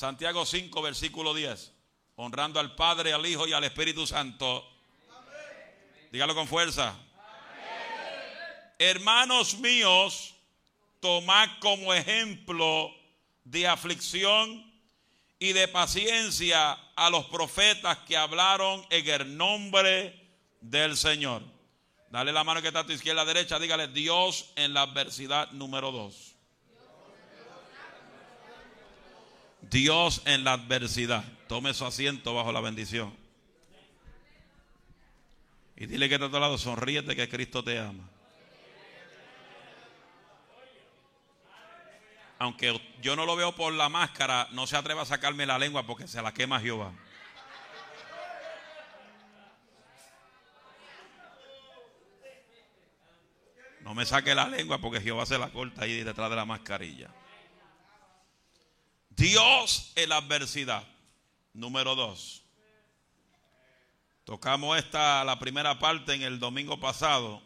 Santiago 5, versículo 10. Honrando al Padre, al Hijo y al Espíritu Santo. Dígalo con fuerza. Hermanos míos, tomad como ejemplo de aflicción y de paciencia a los profetas que hablaron en el nombre del Señor. Dale la mano que está a tu izquierda, a la derecha, dígale Dios en la adversidad número dos. Dios en la adversidad. Tome su asiento bajo la bendición. Y dile que está a tu lado, sonríete que Cristo te ama. Aunque yo no lo veo por la máscara, no se atreva a sacarme la lengua porque se la quema Jehová. No me saque la lengua porque Jehová se la corta ahí detrás de la mascarilla. Dios en la adversidad. Número dos. Tocamos esta, la primera parte en el domingo pasado.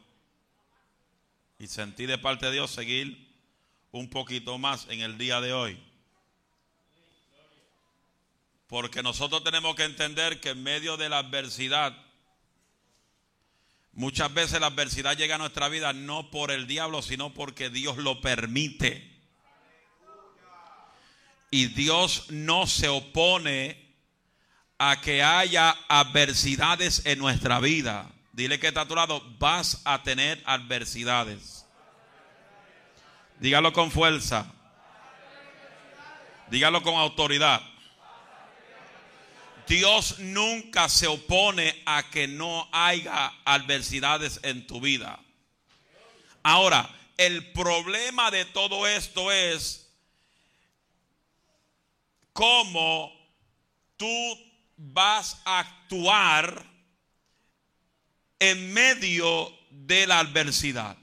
Y sentí de parte de Dios seguir un poquito más en el día de hoy. Porque nosotros tenemos que entender que en medio de la adversidad, muchas veces la adversidad llega a nuestra vida no por el diablo, sino porque Dios lo permite. Y Dios no se opone a que haya adversidades en nuestra vida. Dile que está a tu lado, vas a tener adversidades. Dígalo con fuerza. Dígalo con autoridad. Dios nunca se opone a que no haya adversidades en tu vida. Ahora, el problema de todo esto es cómo tú vas a actuar en medio de la adversidad.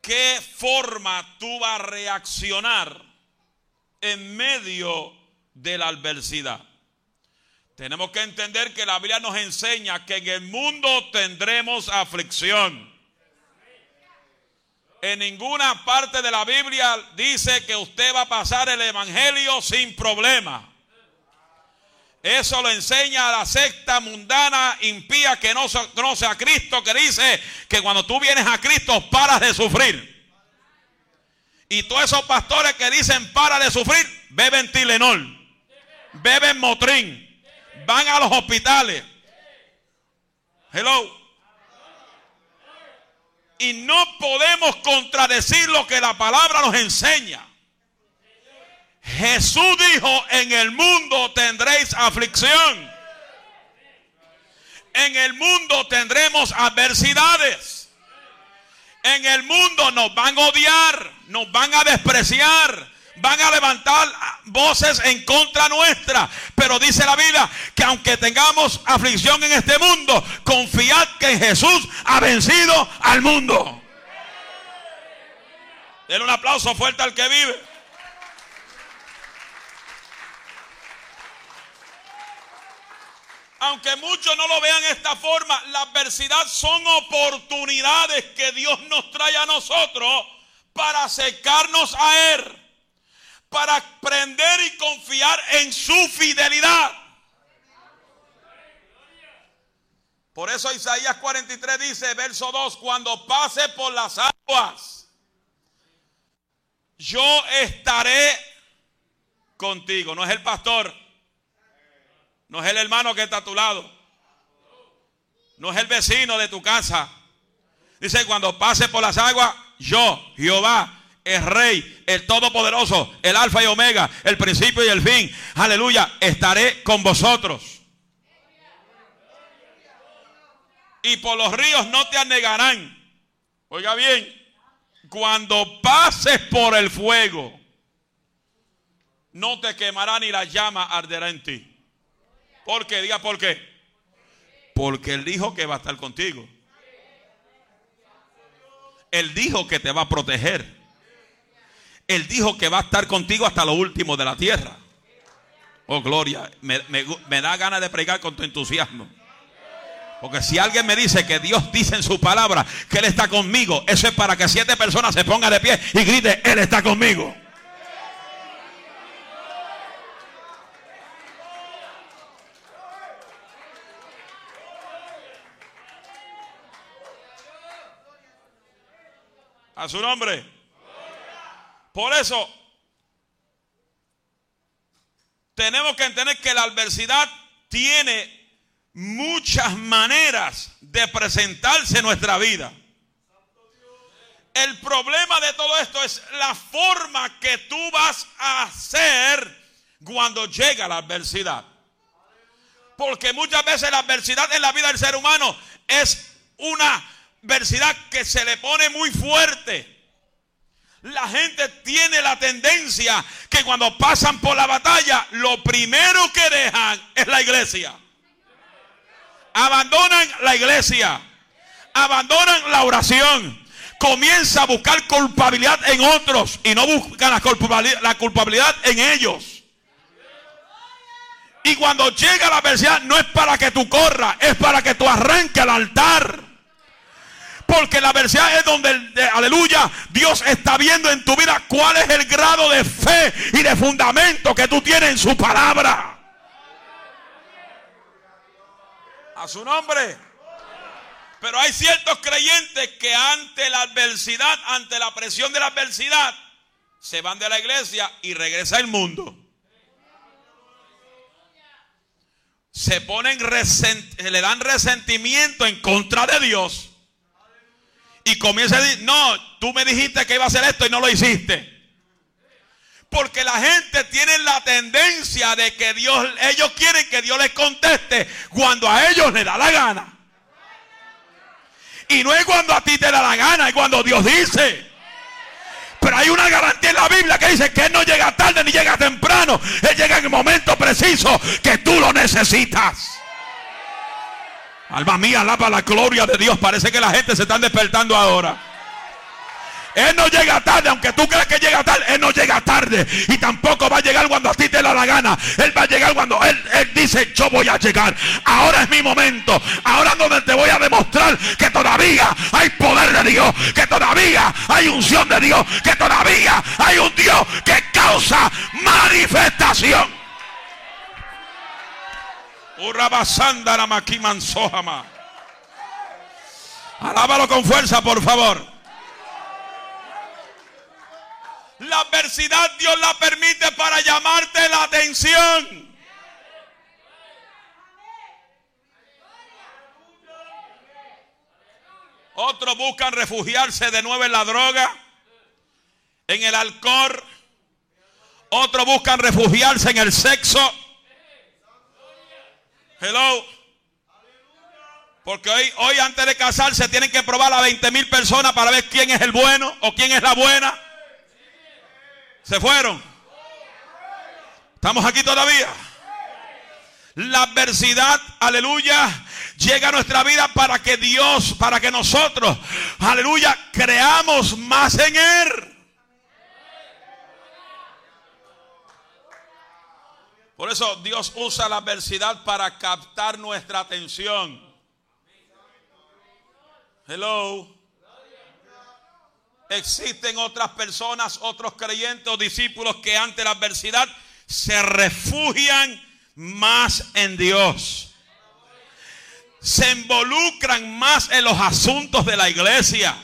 ¿Qué forma tú vas a reaccionar en medio de la adversidad? Tenemos que entender que la Biblia nos enseña que en el mundo tendremos aflicción. En ninguna parte de la Biblia dice que usted va a pasar el Evangelio sin problema. Eso lo enseña la secta mundana impía que no conoce a Cristo, que dice que cuando tú vienes a Cristo paras de sufrir. Y todos esos pastores que dicen para de sufrir, beben Tilenol, beben Motrin, van a los hospitales. Hello. Y no podemos contradecir lo que la palabra nos enseña. Jesús dijo, en el mundo tendréis aflicción. En el mundo tendremos adversidades. En el mundo nos van a odiar, nos van a despreciar, van a levantar voces en contra nuestra. Pero dice la Biblia que aunque tengamos aflicción en este mundo, confiad que Jesús ha vencido al mundo. Denle un aplauso fuerte al que vive. Aunque muchos no lo vean de esta forma, la adversidad son oportunidades que Dios nos trae a nosotros para acercarnos a Él, para aprender y confiar en su fidelidad. Por eso Isaías 43 dice, verso 2, cuando pase por las aguas, yo estaré contigo. No es el pastor, no es el hermano que está a tu lado. No es el vecino de tu casa. Dice, cuando pase por las aguas, yo, Jehová, el rey, el todopoderoso, el alfa y omega, el principio y el fin. Aleluya, estaré con vosotros. Y por los ríos no te anegarán. Oiga bien, cuando pases por el fuego, no te quemará ni la llama arderá en ti. ¿Por qué? Diga por qué. Porque Él dijo que va a estar contigo. Él dijo que te va a proteger. Él dijo que va a estar contigo hasta lo último de la tierra. Oh, gloria. Me, da ganas de pregar con tu entusiasmo. Porque si alguien me dice que Dios dice en su palabra que Él está conmigo, eso es para que siete personas se pongan de pie y grite, Él está conmigo. A su nombre. Por eso, tenemos que entender que la adversidad tiene muchas maneras de presentarse en nuestra vida. El problema de todo esto es la forma que tú vas a hacer cuando llega la adversidad. Porque muchas veces la adversidad en la vida del ser humano es una adversidad que se le pone muy fuerte. La gente tiene la tendencia que cuando pasan por la batalla, lo primero que dejan es la iglesia. Abandonan la iglesia. Abandonan la oración. Comienza a buscar culpabilidad en otros y no buscan la culpabilidad, en ellos. Y cuando llega la adversidad no es para que tú corras, es para que tú arranques al altar. Porque la adversidad es donde, aleluya, Dios está viendo en tu vida cuál es el grado de fe y de fundamento que tú tienes en su palabra. A su nombre. Pero hay ciertos creyentes que ante la adversidad, ante la presión de la adversidad, se van de la iglesia y regresa al mundo. Se ponen, le dan resentimiento en contra de Dios. Y comienza a decir, no, tú me dijiste que iba a hacer esto y no lo hiciste. Porque la gente tiene la tendencia de que Dios, ellos quieren que Dios les conteste cuando a ellos les da la gana. Y no es cuando a ti te da la gana, es cuando Dios dice. Pero hay una garantía en la Biblia que dice que Él no llega tarde ni llega temprano. Él llega en el momento preciso que tú lo necesitas. Alma mía, alaba la gloria de Dios. Parece que la gente se está despertando ahora. Él no llega tarde, aunque tú creas que llega tarde, Él no llega tarde. Y tampoco va a llegar cuando a ti te da la gana. Él va a llegar cuando Él, dice, yo voy a llegar. Ahora es mi momento. Ahora es donde te voy a demostrar que todavía hay poder de Dios. Que todavía hay unción de Dios. Que todavía hay un Dios que causa manifestación. Alábalo con fuerza, por favor. La adversidad Dios la permite para llamarte la atención. Otros buscan refugiarse de nuevo en la droga, en el alcohol. Otros buscan refugiarse en el sexo. Hello. Porque hoy, hoy antes de casarse tienen que probar a 20 mil personas para ver quién es el bueno o quién es la buena. Se fueron. ¿Estamos aquí todavía? La adversidad, aleluya, llega a nuestra vida para que Dios, para que nosotros, aleluya, creamos más en Él. Por eso Dios usa la adversidad para captar nuestra atención. Hello. Existen otras personas, otros creyentes o discípulos que ante la adversidad se refugian más en Dios. Se involucran más en los asuntos de la iglesia.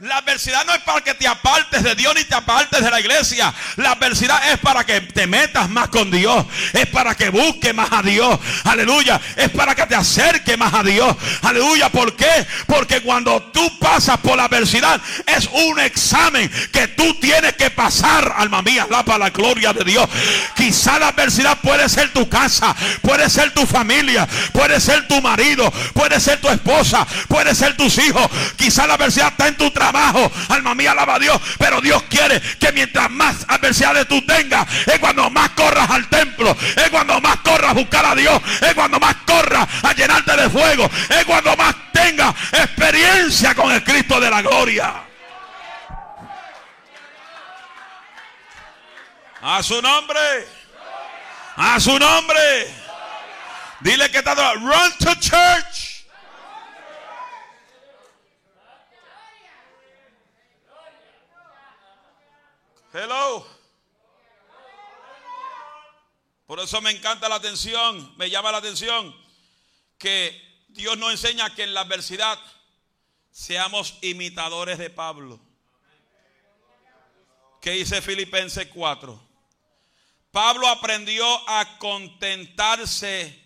La adversidad no es para que te apartes de Dios ni te apartes de la iglesia. La adversidad es para que te metas más con Dios. Es para que busques más a Dios. Aleluya. Es para que te acerques más a Dios. Aleluya. ¿Por qué? Porque cuando tú pasas por la adversidad es un examen que tú tienes que pasar. Alma mía, la para la gloria de Dios. Quizá la adversidad puede ser tu casa, puede ser tu familia, puede ser tu marido, puede ser tu esposa, puede ser tus hijos. Quizá la adversidad está en tu trabajo abajo. Alma mía, alaba a Dios. Pero Dios quiere que mientras más adversidades tú tengas, es cuando más corras al templo. Es cuando más corras a buscar a Dios. Es cuando más corras a llenarte de fuego. Es cuando más tengas experiencia con el Cristo de la gloria. A su nombre. A su nombre. Dile que está. Run to church. Hello. Por eso me encanta la atención, me llama la atención que Dios nos enseña que en la adversidad Seamos imitadores de Pablo. ¿Qué dice Filipenses 4? Pablo aprendió a contentarse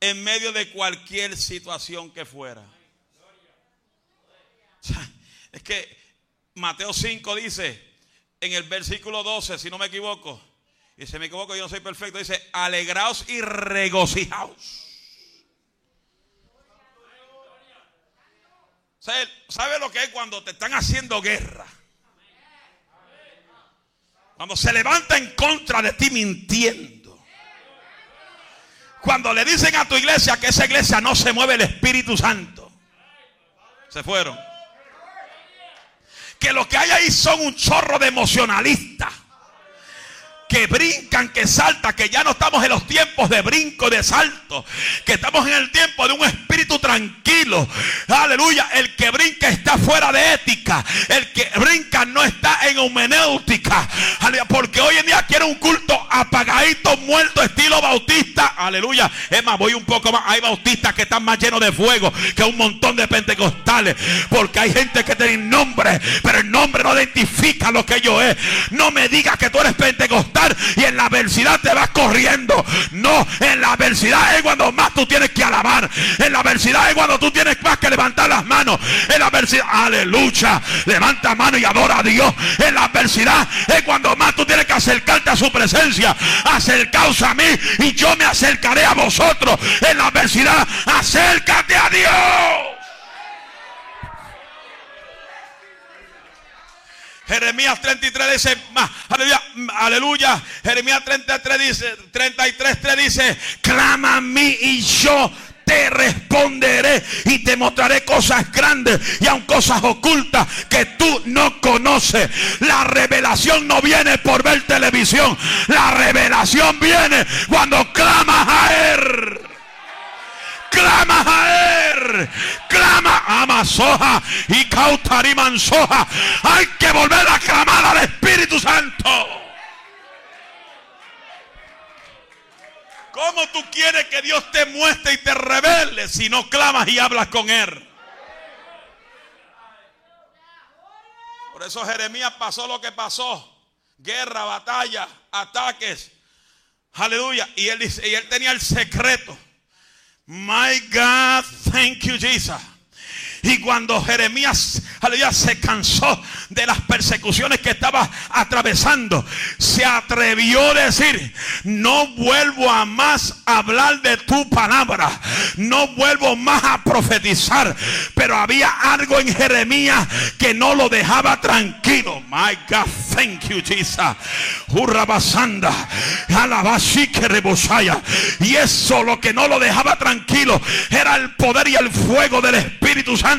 en medio de cualquier situación que fuera. Es que Mateo 5 dice en el versículo 12, si no me equivoco, y si me equivoco yo no soy perfecto, dice, alegraos y regocijaos. ¿Sabe lo que es cuando te están haciendo guerra? Cuando se levanta en contra de ti mintiendo. Cuando le dicen a tu iglesia que esa iglesia no se mueve el Espíritu Santo. Se fueron. Que lo que hay ahí son un chorro de emocionalistas que brincan, que saltan, que ya no estamos en los tiempos de brinco, de salto, que estamos en el tiempo de un espíritu tranquilo. Aleluya, el que brinca está fuera de ética, el que brinca no está en homenéutica. Aleluya, porque hoy en día quiere un culto apagadito, muerto, estilo bautista. Aleluya, es más, voy un poco más. Hay bautistas que están más llenos de fuego que un montón de pentecostales, porque hay gente que tiene nombre, pero el nombre no identifica lo que yo es. No me digas que tú eres pentecostal y en la adversidad te vas corriendo. No, en la adversidad es cuando más tú tienes que alabar. En la adversidad es cuando tú tienes más que levantar las manos. En la adversidad, aleluya, levanta mano y adora a Dios. En la adversidad es cuando más tú tienes que acercarte a su presencia. Acercaos a mí y yo me acercaré a vosotros. En la adversidad, acércate a Dios. Jeremías 33 dice, aleluya, aleluya. Jeremías 33 dice, 33 3 dice, clama a mí y yo te responderé y te mostraré cosas grandes y aun cosas ocultas que tú no conoces. La revelación no viene por ver televisión. La revelación viene cuando clamas a Él clama a él, clama a Masoja y Cautarimansoja. Hay que volver a clamar al Espíritu Santo. ¿Cómo tú quieres que Dios te muestre y te revele si no clamas y hablas con Él? Por eso Jeremías pasó lo que pasó. Guerra, batalla, ataques. Aleluya. Y él y él tenía el secreto. My God, thank you, Jesus. Y cuando Jeremías, se cansó de las persecuciones que estaba atravesando, se atrevió a decir, no vuelvo a más hablar de tu palabra, no vuelvo más a profetizar. Pero había algo en Jeremías que no lo dejaba tranquilo. My God, thank you, Jesus. Hurrabasanda, que rebosaya. Y eso lo que no lo dejaba tranquilo era el poder y el fuego del Espíritu Santo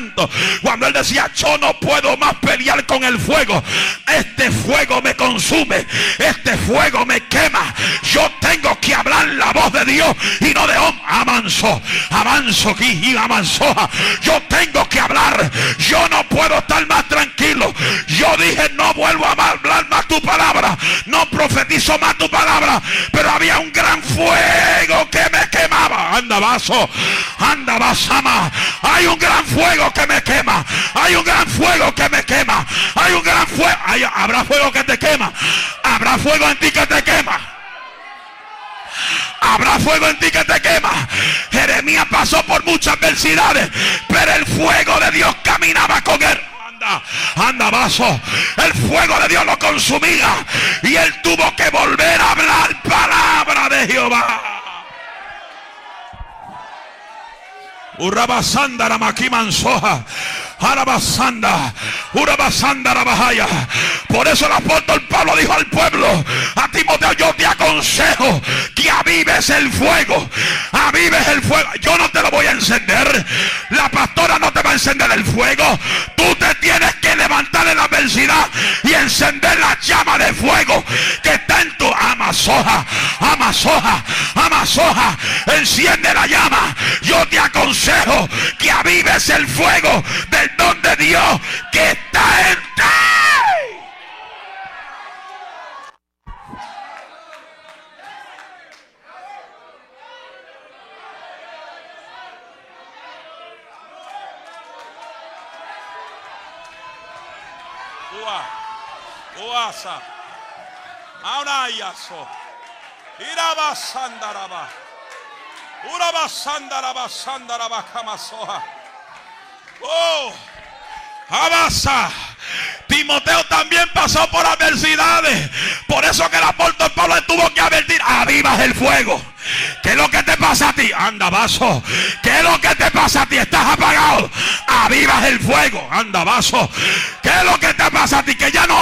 cuando él decía, yo no puedo más pelear con el fuego. Este fuego me consume. Este fuego me quema. Yo tengo que hablar la voz de Dios y no de hombre. Amanso, avanzo y avanzó. Yo tengo que hablar. Yo no puedo estar más tranquilo. Yo dije, no vuelvo a hablar más tu palabra. No profetizo más tu palabra. Pero había un gran fuego que me quemaba. Anda, vaso. Anda, vasama. Hay un gran fuego que me quema. Hay un gran fuego que me quema. Hay un gran fuego. habrá fuego que te quema. Habrá fuego en ti que te quema. Habrá fuego en ti que te quema. Jeremías pasó por muchas adversidades, pero el fuego de Dios caminaba con él. Anda, anda, vaso. El fuego de Dios lo consumía y él tuvo que volver a hablar palabra de Jehová. Urabasanda Ramakimansoja. Arabasanda. Urabasanda Rabahaya. Por eso el apóstol Pablo dijo al pueblo: A Timoteo, yo te aconsejo que avives el fuego. Avives el fuego. Yo no te lo voy a encender. La pastora no te va a encender el fuego. Tú te tienes que levantar en la adversidad y encender la llama de fuego que está en tu amazoja. Amazoja. Amazoja. Enciende la llama. Yo te aconsejo que avives el fuego del don de Dios que está en ti. Ua. Uasa. Aurayaso. Irabasandaraba. Urabasandaraba sandaraba kamasoha. Oh. Abasa. Timoteo también pasó por adversidades. Por eso que el apóstol Pablo tuvo que advertir, avivas el fuego. ¿Qué es lo que te pasa a ti? Anda, vaso. ¿Qué es lo que te pasa a ti? Estás apagado. Avivas el fuego. Anda, vaso. ¿Qué es lo que te pasa a ti? Que ya no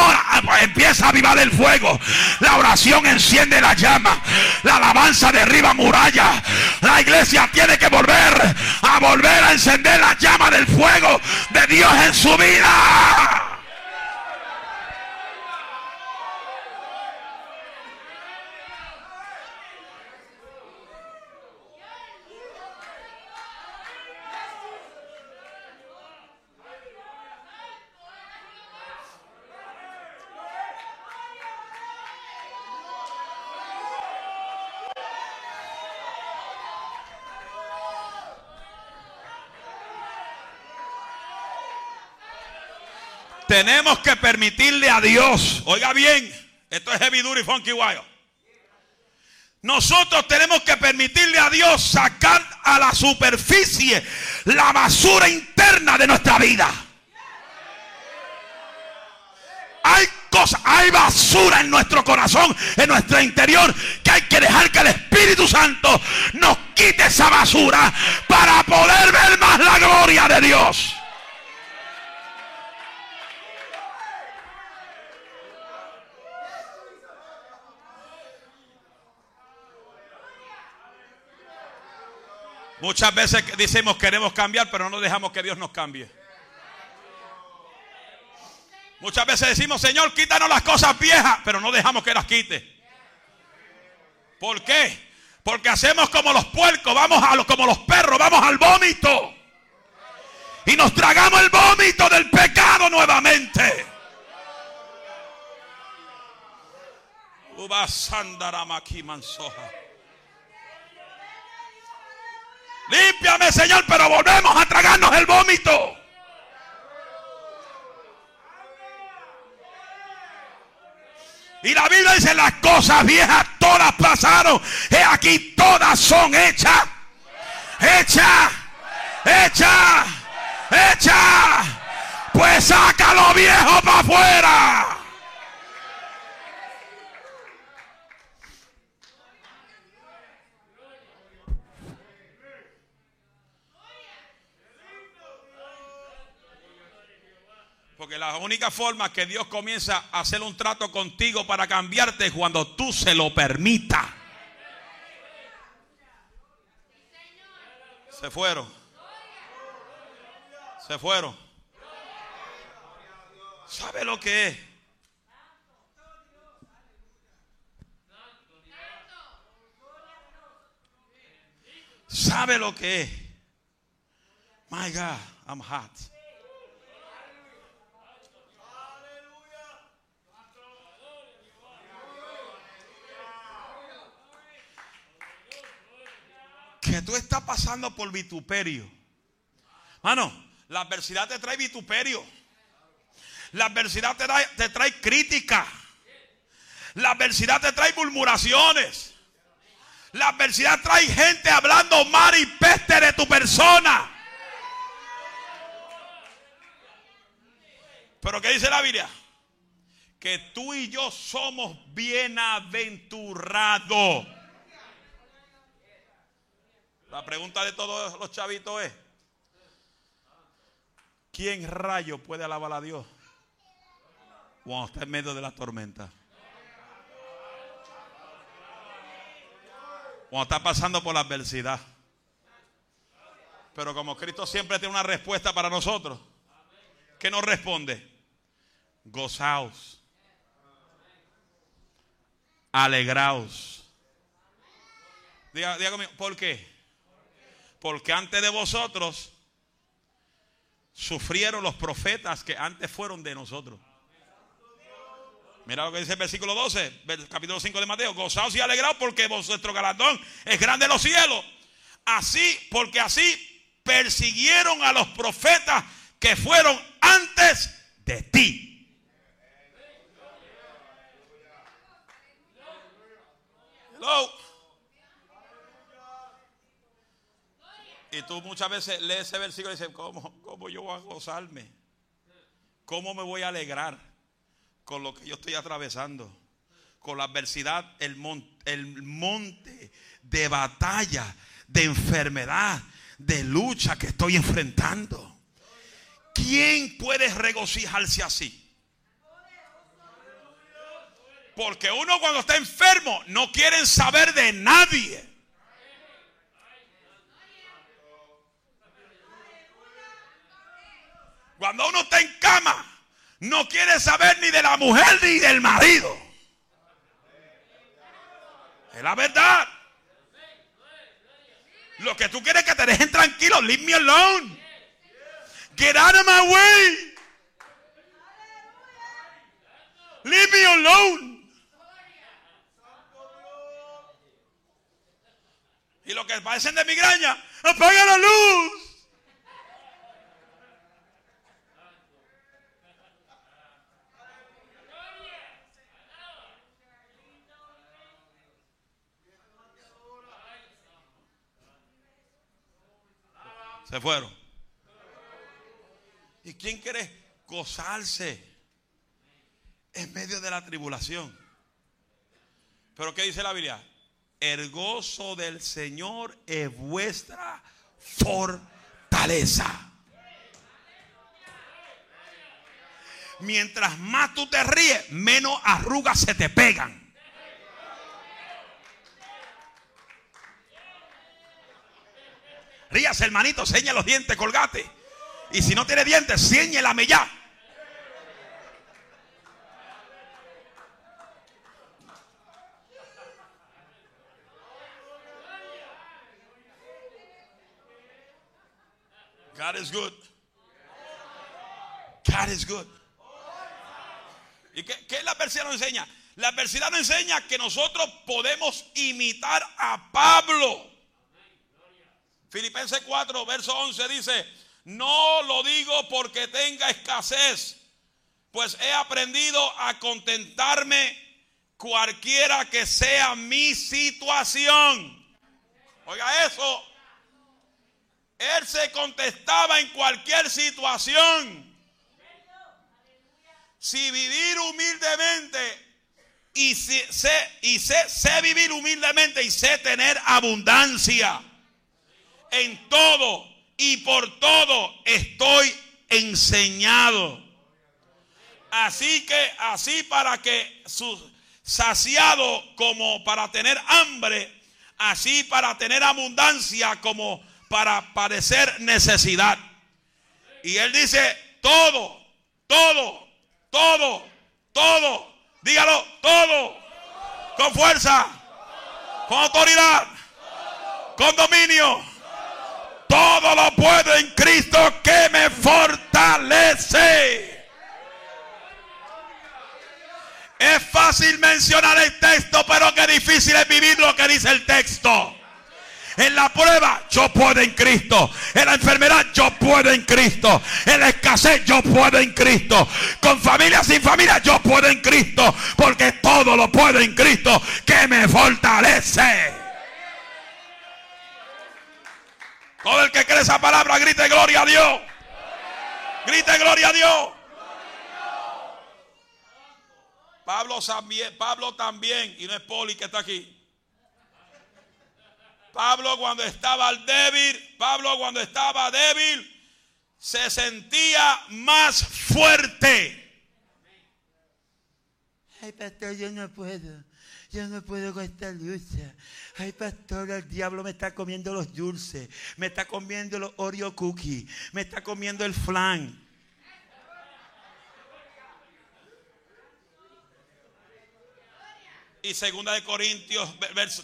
empieza a avivar el fuego. La oración enciende la llama. La alabanza derriba muralla. La iglesia tiene que volver a volver a encender la llama del fuego de Dios en su vida. Tenemos que permitirle a Dios, oiga bien, esto es heavy duty funky wild. Nosotros tenemos que permitirle a Dios sacar a la superficie la basura interna de nuestra vida. Hay cosas, hay basura en nuestro corazón, en nuestro interior, que hay que dejar que el Espíritu Santo nos quite esa basura para poder ver más la gloria de Dios. Muchas veces decimos queremos cambiar, pero no dejamos que Dios nos cambie. Muchas veces decimos, Señor, quítanos las cosas viejas, pero no dejamos que las quite. ¿Por qué? Porque hacemos como los puercos, vamos a lo, como los perros, vamos al vómito. Y nos tragamos el vómito del pecado nuevamente. mansoja. Límpiame, Señor, pero volvemos a tragarnos el vómito. Y la Biblia dice, las cosas viejas todas pasaron. Y aquí todas son hechas. Hechas. Hechas. Hechas. Pues saca lo viejo para afuera. Porque la única forma que Dios comienza a hacer un trato contigo para cambiarte es cuando tú se lo permitas. Se fueron. Se fueron. ¿Sabe lo que es? ¿Sabe lo que es? My God, I'm hot. Que tú estás pasando por vituperio. Mano, la adversidad te trae vituperio. La adversidad te trae, te trae crítica. La adversidad te trae murmuraciones. La adversidad trae gente hablando mal y peste de tu persona. Pero ¿qué dice la Biblia? Que tú y yo somos bienaventurados. La pregunta de todos los chavitos es, ¿quién rayo puede alabar a Dios cuando está en medio de la tormenta? Cuando está pasando por la adversidad. Pero como Cristo siempre tiene una respuesta para nosotros, ¿qué nos responde? Gozaos. Alegraos. Diga, conmigo, ¿por qué? porque antes de vosotros sufrieron los profetas que antes fueron de nosotros. Mira lo que dice el versículo 12, capítulo 5 de Mateo. Gozaos y alegraos porque vuestro galardón es grande en los cielos. Así, porque así persiguieron a los profetas que fueron antes de ti. Hello. Y tú muchas veces lees ese versículo y dices, ¿cómo, ¿cómo yo voy a gozarme? ¿Cómo me voy a alegrar con lo que yo estoy atravesando? Con la adversidad, el, el monte de batalla, de enfermedad, de lucha que estoy enfrentando. ¿Quién puede regocijarse así? Porque uno cuando está enfermo no quiere saber de nadie. Cuando uno está en cama, no quiere saber ni de la mujer ni del marido. Es la verdad. Lo que tú quieres es que te dejen tranquilo. Leave me alone. Get out of my way. Leave me alone. Y lo que parecen de migraña, apaga la luz. Se fueron. ¿Y quién quiere gozarse en medio de la tribulación? Pero ¿qué dice la Biblia? El gozo del Señor es vuestra fortaleza. Mientras más tú te ríes, menos arrugas se te pegan. Ríase, hermanito, seña los dientes, colgate. Y si no tiene dientes, ciéñelame ya. God is good. God is good. ¿Y qué, qué la adversidad nos enseña? La adversidad nos enseña que nosotros podemos imitar a Pablo. Filipenses 4, verso 11 dice, no lo digo porque tenga escasez, pues he aprendido a contentarme cualquiera que sea mi situación. Oiga eso. Él se contestaba en cualquier situación. Si vivir humildemente y, sé, y sé, vivir humildemente y sé tener abundancia en todo y por todo estoy enseñado. Así que, así para que su saciado como para tener hambre, así para tener abundancia como para padecer necesidad. Y él dice, todo, todo, todo, todo, dígalo, todo, con fuerza, con autoridad, con dominio todo lo puedo en Cristo que me fortalece. Es fácil mencionar el texto, pero qué difícil es vivir lo que dice el texto. En la prueba yo puedo en Cristo. En la enfermedad yo puedo en Cristo. En la escasez yo puedo en Cristo. Con familia sin familia yo puedo en Cristo. Porque todo lo puedo en Cristo que me fortalece. Todo el que cree esa palabra grite gloria a Dios. Grite gloria a Dios. Pablo también, Pablo también, y no es Poli que está aquí. Pablo cuando estaba débil, Pablo cuando estaba débil, se sentía más fuerte. Ay, pastor, yo no puedo. Yo no puedo con esta lucha. Ay, pastor, el diablo me está comiendo los dulces. Me está comiendo los Oreo cookies. Me está comiendo el flan. Y segunda de Corintios,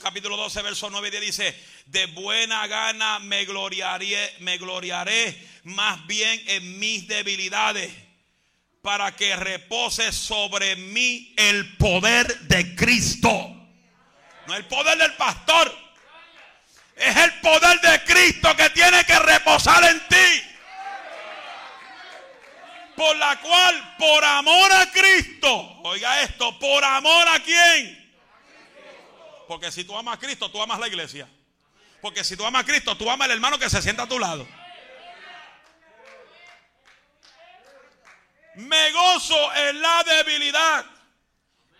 capítulo 12, verso 9 y dice, de buena gana me gloriaré, me gloriaré más bien en mis debilidades para que repose sobre mí el poder de Cristo. El poder del pastor. Es el poder de Cristo que tiene que reposar en ti. Por la cual, por amor a Cristo, oiga esto, por amor a quién? Porque si tú amas a Cristo, tú amas la iglesia. Porque si tú amas a Cristo, tú amas al hermano que se sienta a tu lado. Me gozo en la debilidad,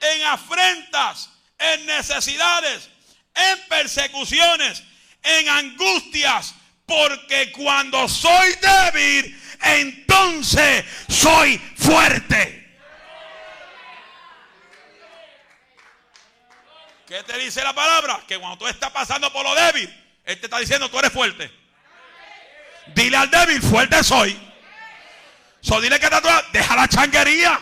en afrentas, en necesidades, en persecuciones, en angustias, porque cuando soy débil, entonces soy fuerte. ¿Qué te dice la palabra? Que cuando tú estás pasando por lo débil, Él te está diciendo tú eres fuerte. Dile al débil, fuerte soy. So, dile que te deja la changuería.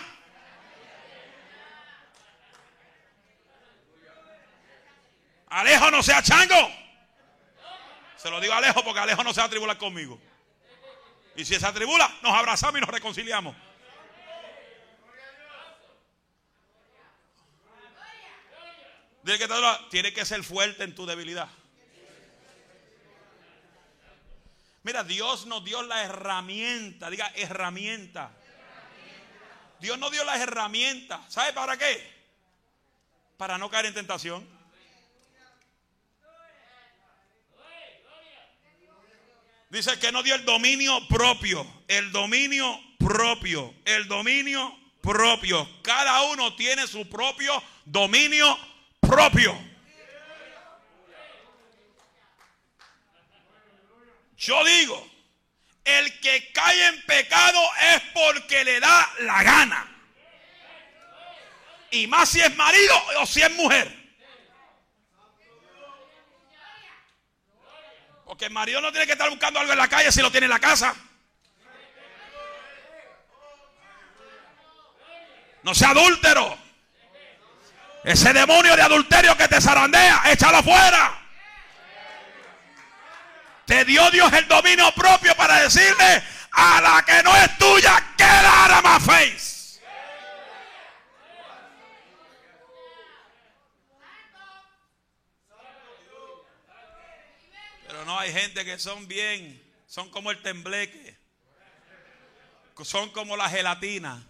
Alejo no sea chango. Se lo digo a Alejo porque Alejo no se va a tribular conmigo. Y si se atribula, nos abrazamos y nos reconciliamos. Dile que tiene que ser fuerte en tu debilidad. Mira, Dios nos dio la herramienta, diga herramienta. Dios nos dio las herramientas. ¿Sabe para qué? Para no caer en tentación. Dice que no dio el dominio propio. El dominio propio. El dominio propio. Cada uno tiene su propio dominio propio. Yo digo, el que cae en pecado es porque le da la gana. Y más si es marido o si es mujer. Porque el marido no tiene que estar buscando algo en la calle si lo tiene en la casa. No sea adúltero. Ese demonio de adulterio que te zarandea, échalo fuera. Te dio Dios el dominio propio para decirle a la que no es tuya, a my face. Pero no hay gente que son bien, son como el tembleque, son como la gelatina.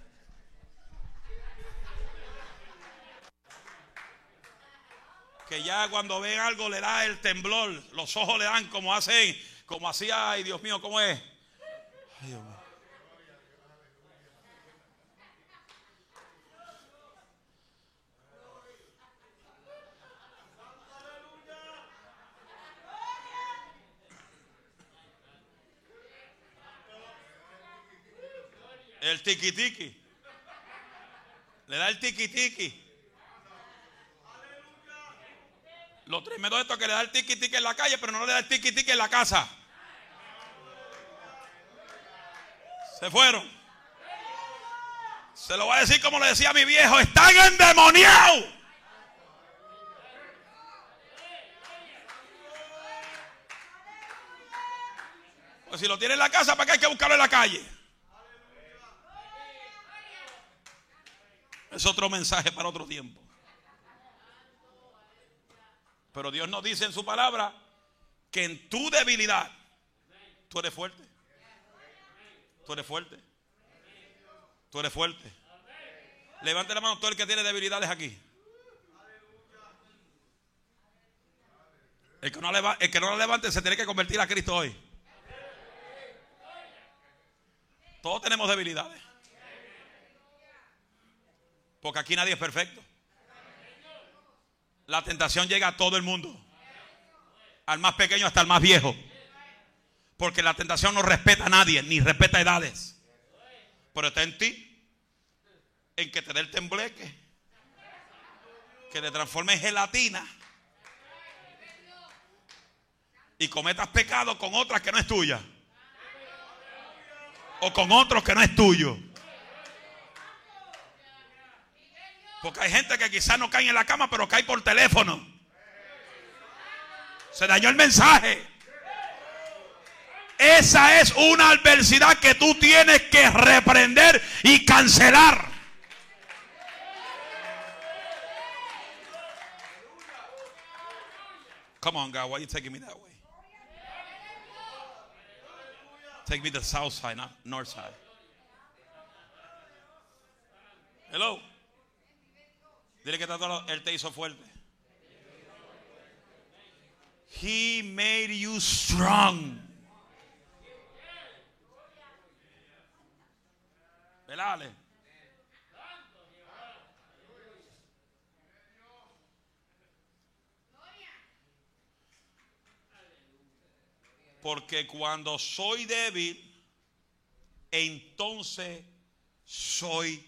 que ya cuando ven algo le da el temblor, los ojos le dan como hacen, como hacía, ay Dios mío, ¿cómo es? Ay, Dios mío. El tiki tiki. Le da el tiki tiki. Lo tremendo de esto es que le da el tiki tiki en la calle, pero no le da el tiki tiki en la casa. Se fueron. Se lo voy a decir como le decía mi viejo, están endemoniados. Pues si lo tiene en la casa, ¿para qué hay que buscarlo en la calle? Es otro mensaje para otro tiempo. Pero Dios nos dice en su palabra que en tu debilidad tú eres fuerte. Tú eres fuerte. Tú eres fuerte. Levante la mano todo el que tiene debilidades aquí. El que, no el que no la levante se tiene que convertir a Cristo hoy. Todos tenemos debilidades. Porque aquí nadie es perfecto. La tentación llega a todo el mundo. Al más pequeño hasta el más viejo. Porque la tentación no respeta a nadie, ni respeta edades. Pero está en ti. En que te dé el tembleque. Que te transforme en gelatina. Y cometas pecado con otras que no es tuya. O con otros que no es tuyo. Porque hay gente que quizás no cae en la cama, pero cae por teléfono. Se dañó el mensaje. Esa es una adversidad que tú tienes que reprender y cancelar. Come on, God, why are you taking me that way? Take me to the south side, not north side. Hello. Dile que Él te hizo fuerte. He made you strong. ¿Verdad, Ale? Porque cuando soy débil, entonces soy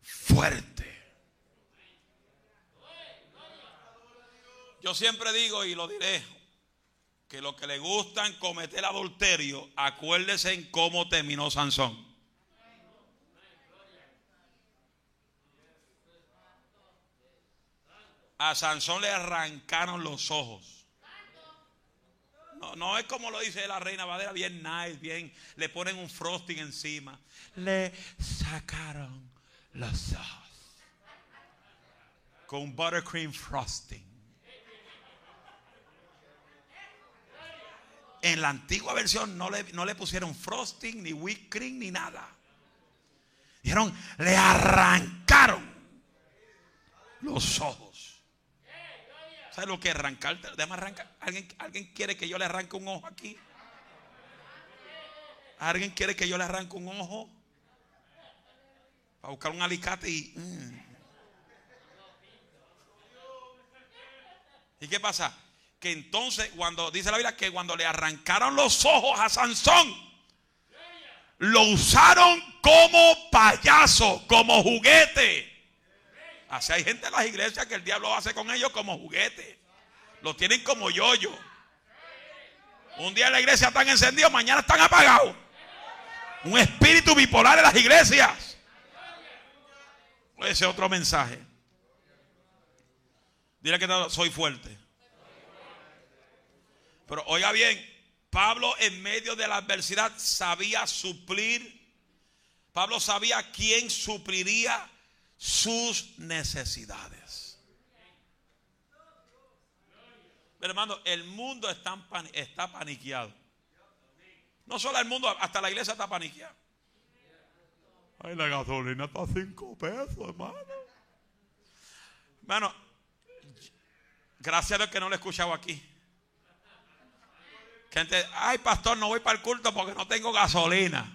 fuerte. Yo siempre digo y lo diré, que los que le gustan cometer adulterio, acuérdense en cómo terminó Sansón. A Sansón le arrancaron los ojos. No, no es como lo dice la reina Vadera, bien nice, bien, le ponen un frosting encima. Le sacaron los ojos. Con buttercream frosting. En la antigua versión no le, no le pusieron frosting, ni whipped cream, ni nada. Dijeron, le arrancaron los ojos. ¿Sabes lo que es arrancar? Déjame arrancar. ¿Alguien, ¿Alguien quiere que yo le arranque un ojo aquí? ¿Alguien quiere que yo le arranque un ojo? Para buscar un alicate y... mm. ¿Y qué pasa? Que entonces cuando dice la Biblia que cuando le arrancaron los ojos a Sansón, lo usaron como payaso, como juguete. Así hay gente en las iglesias que el diablo hace con ellos como juguete. Lo tienen como yoyo. Un día la iglesia están encendidos, mañana están apagados. Un espíritu bipolar en las iglesias. Ese es otro mensaje. Dile que soy fuerte. Pero oiga bien, Pablo en medio de la adversidad sabía suplir. Pablo sabía quién supliría sus necesidades. Pero hermano, el mundo está, pan- está paniqueado. No solo el mundo, hasta la iglesia está paniqueada. Ay, la gasolina está a cinco pesos, hermano. Hermano, gracias a Dios que no lo he escuchado aquí. Ay, pastor, no voy para el culto porque no tengo gasolina.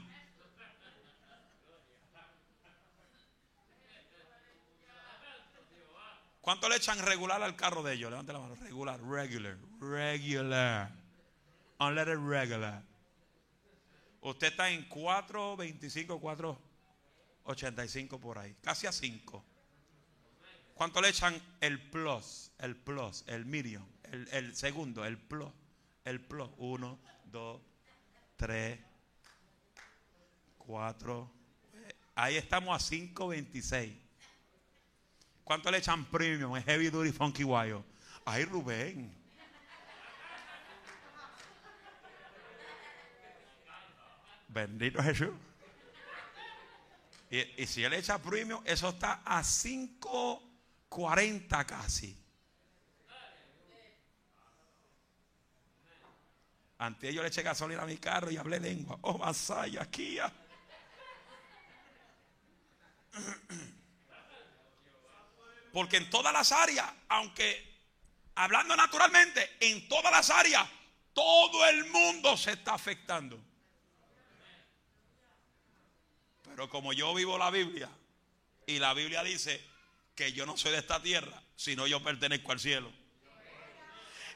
¿Cuánto le echan regular al carro de ellos? Levante la mano. Regular, regular, regular. Unleaded regular. Usted está en 4.25, 4.85 por ahí. Casi a 5. ¿Cuánto le echan el plus? El plus, el medium, el segundo, el plus. El plus. 1, 2, 3, 4. Ahí estamos a 5.26. ¿Cuánto le echan premium? Es heavy duty funky guayo. Ay, Rubén. Bendito Jesús. Y, y si él echa premium, eso está a 5.40 casi. Antes yo le eché gasolina a mi carro y hablé lengua. Oh, Masaya, Kia. Porque en todas las áreas, aunque hablando naturalmente, en todas las áreas, todo el mundo se está afectando. Pero como yo vivo la Biblia, y la Biblia dice que yo no soy de esta tierra, sino yo pertenezco al cielo.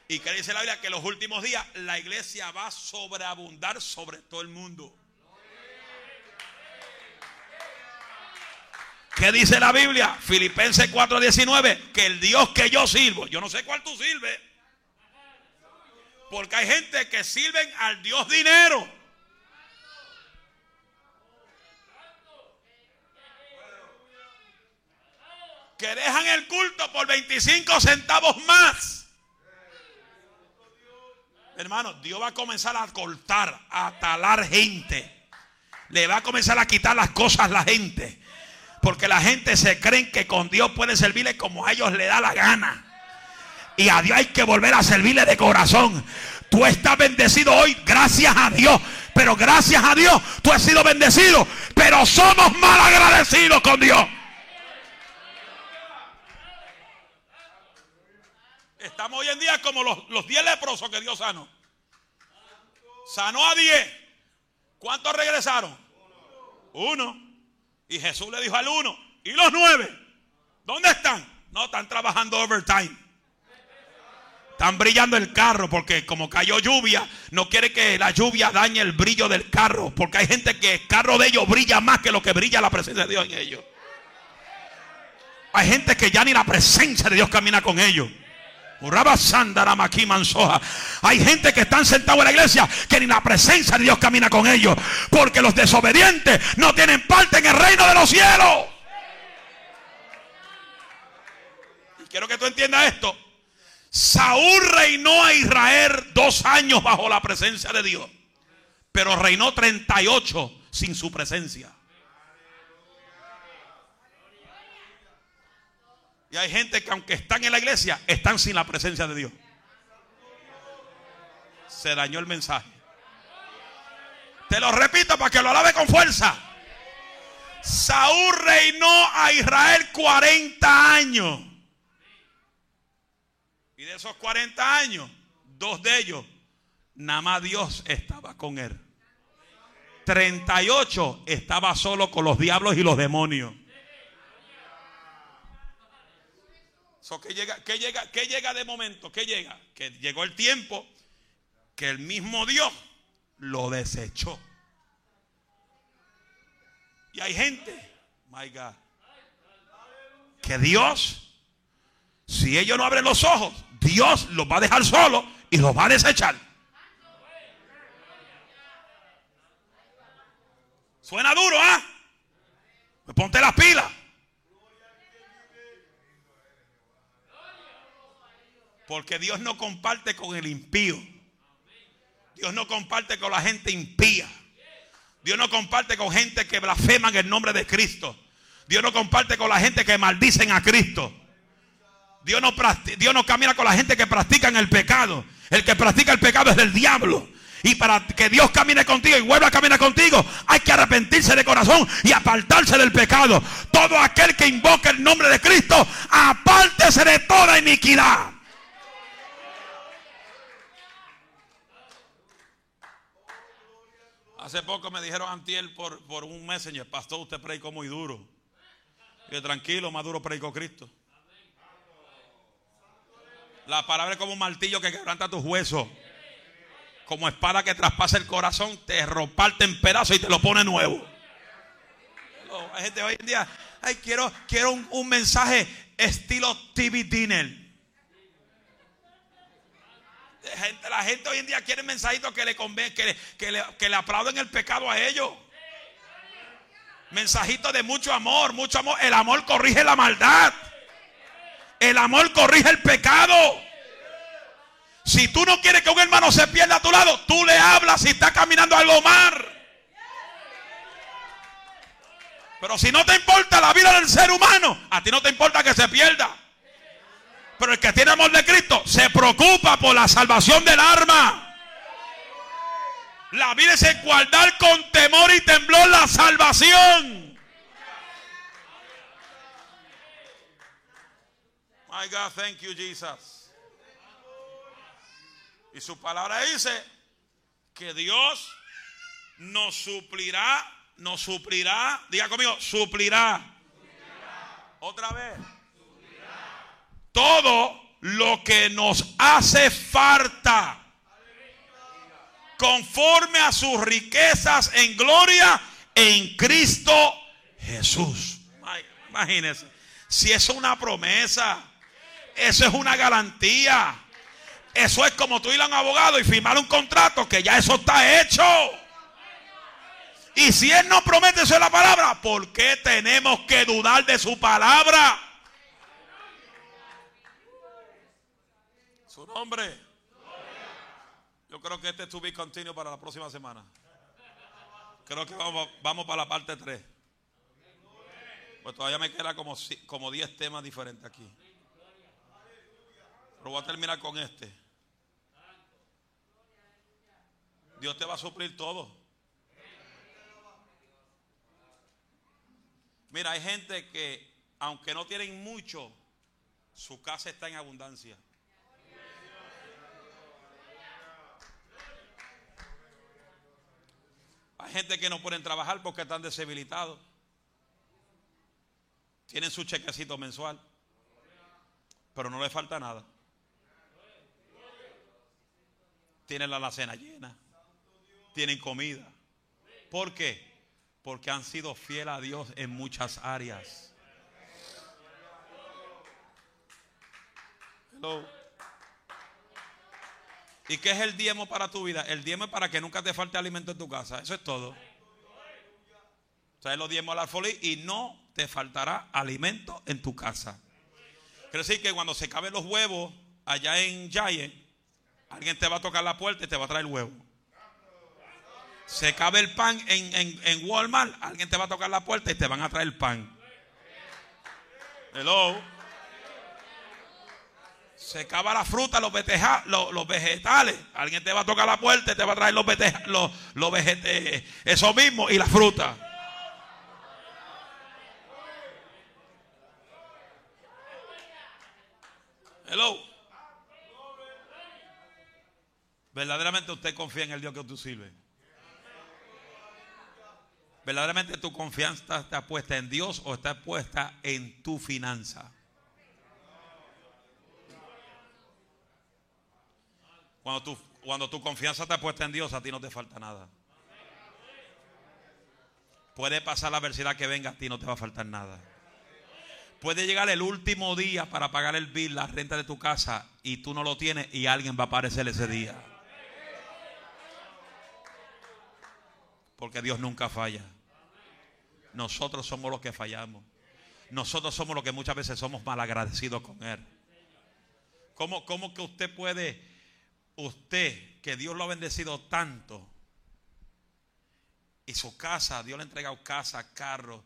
Y que dice la Biblia que en los últimos días la iglesia va a sobreabundar sobre todo el mundo. ¿Qué dice la Biblia? Filipenses 4:19, que el Dios que yo sirvo, yo no sé cuál tú sirves, porque hay gente que sirven al Dios dinero. Que dejan el culto por 25 centavos más. Hermano, Dios va a comenzar a cortar, a talar gente. Le va a comenzar a quitar las cosas a la gente. Porque la gente se cree que con Dios puede servirle como a ellos le da la gana. Y a Dios hay que volver a servirle de corazón. Tú estás bendecido hoy, gracias a Dios. Pero gracias a Dios, tú has sido bendecido. Pero somos mal agradecidos con Dios. Estamos hoy en día como los, los 10 leprosos que Dios sanó. Sanó a 10. ¿Cuántos regresaron? Uno. Y Jesús le dijo al uno. ¿Y los nueve? ¿Dónde están? No, están trabajando overtime. Están brillando el carro porque como cayó lluvia, no quiere que la lluvia dañe el brillo del carro. Porque hay gente que el carro de ellos brilla más que lo que brilla la presencia de Dios en ellos. Hay gente que ya ni la presencia de Dios camina con ellos. Hay gente que están sentados en la iglesia que ni la presencia de Dios camina con ellos. Porque los desobedientes no tienen parte en el reino de los cielos. Y quiero que tú entiendas esto. Saúl reinó a Israel dos años bajo la presencia de Dios, pero reinó 38 sin su presencia. Y hay gente que aunque están en la iglesia, están sin la presencia de Dios. Se dañó el mensaje. Te lo repito para que lo alabe con fuerza. Saúl reinó a Israel 40 años. Y de esos 40 años, dos de ellos, nada más Dios estaba con él. 38 estaba solo con los diablos y los demonios. ¿Qué, llega, qué, llega, ¿Qué llega de momento? ¿Qué llega? Que llegó el tiempo que el mismo Dios lo desechó. Y hay gente, my God, que Dios, si ellos no abren los ojos, Dios los va a dejar solos y los va a desechar. Suena duro, ¿ah? ¿eh? Ponte las pilas. Porque Dios no comparte con el impío. Dios no comparte con la gente impía. Dios no comparte con gente que blasfeman el nombre de Cristo. Dios no comparte con la gente que maldicen a Cristo. Dios no, camina con la gente que practica el pecado. El que practica el pecado es del diablo. Y para que Dios camine contigo y vuelva a caminar contigo, hay que arrepentirse de corazón y apartarse del pecado. Todo aquel que invoque el nombre de Cristo, apártese de toda iniquidad. Hace poco me dijeron antiel por, por un messenger, pastor, usted predicó muy duro. Y tranquilo, más duro predicó Cristo. La palabra es como un martillo que quebranta tus huesos. Como espada que traspasa el corazón, te reparte en pedazos y te lo pone nuevo. hay gente hoy en día, ay, quiero, quiero un, mensaje estilo TV Dinner. La gente hoy en día quiere mensajitos que le, que le, que le, que le aplauden el pecado a ellos. Mensajitos de mucho amor, mucho amor. El amor corrige la maldad. El amor corrige el pecado. Si tú no quieres que un hermano se pierda a tu lado, tú le hablas si está caminando al mar. Pero si no te importa la vida del ser humano, a ti no te importa que se pierda. Pero el que tiene amor de Cristo se preocupa por la salvación del arma. La vida es guardar con temor y temblor la salvación. My God, thank you, Jesus. Y su palabra dice que Dios nos suplirá, nos suplirá, diga conmigo, suplirá. Otra vez. Todo lo que nos hace falta conforme a sus riquezas en gloria en Cristo Jesús. Imagínense, si es una promesa, eso es una garantía. Eso es como tú ir a un abogado y firmar un contrato que ya eso está hecho. Y si Él no promete eso la palabra, ¿por qué tenemos que dudar de su palabra? Su nombre. Yo creo que este es to be continuo para la próxima semana. Creo que vamos, vamos para la parte 3. Pues todavía me queda como, como 10 temas diferentes aquí. Pero voy a terminar con este. Dios te va a suplir todo. Mira, hay gente que, aunque no tienen mucho, su casa está en abundancia. Hay gente que no pueden trabajar porque están desabilitados. Tienen su chequecito mensual. Pero no les falta nada. Tienen la alacena llena. Tienen comida. ¿Por qué? Porque han sido fieles a Dios en muchas áreas. ¿Y qué es el diezmo para tu vida? El diezmo es para que nunca te falte alimento en tu casa. Eso es todo. Trae los diezmos al alfolí y no te faltará alimento en tu casa. Quiere decir que cuando se acaben los huevos allá en Giant, alguien te va a tocar la puerta y te va a traer el huevo. Se cabe el pan en, en, en Walmart, alguien te va a tocar la puerta y te van a traer el pan. Hello. Se acaba la fruta, los, veteja, los, los, vegetales. Alguien te va a tocar la puerta y te va a traer los, veteja, los, los vegetales. Eso mismo y la fruta. Hello. Verdaderamente usted confía en el Dios que tú sirves. Verdaderamente tu confianza está puesta en Dios o está puesta en tu finanza. Cuando tu, cuando tu confianza está puesta en Dios, a ti no te falta nada. Puede pasar la adversidad que venga, a ti no te va a faltar nada. Puede llegar el último día para pagar el bill, la renta de tu casa, y tú no lo tienes y alguien va a aparecer ese día. Porque Dios nunca falla. Nosotros somos los que fallamos. Nosotros somos los que muchas veces somos malagradecidos con Él. ¿Cómo, cómo que usted puede, usted, que Dios lo ha bendecido tanto, y su casa, Dios le ha entregado casa, carro,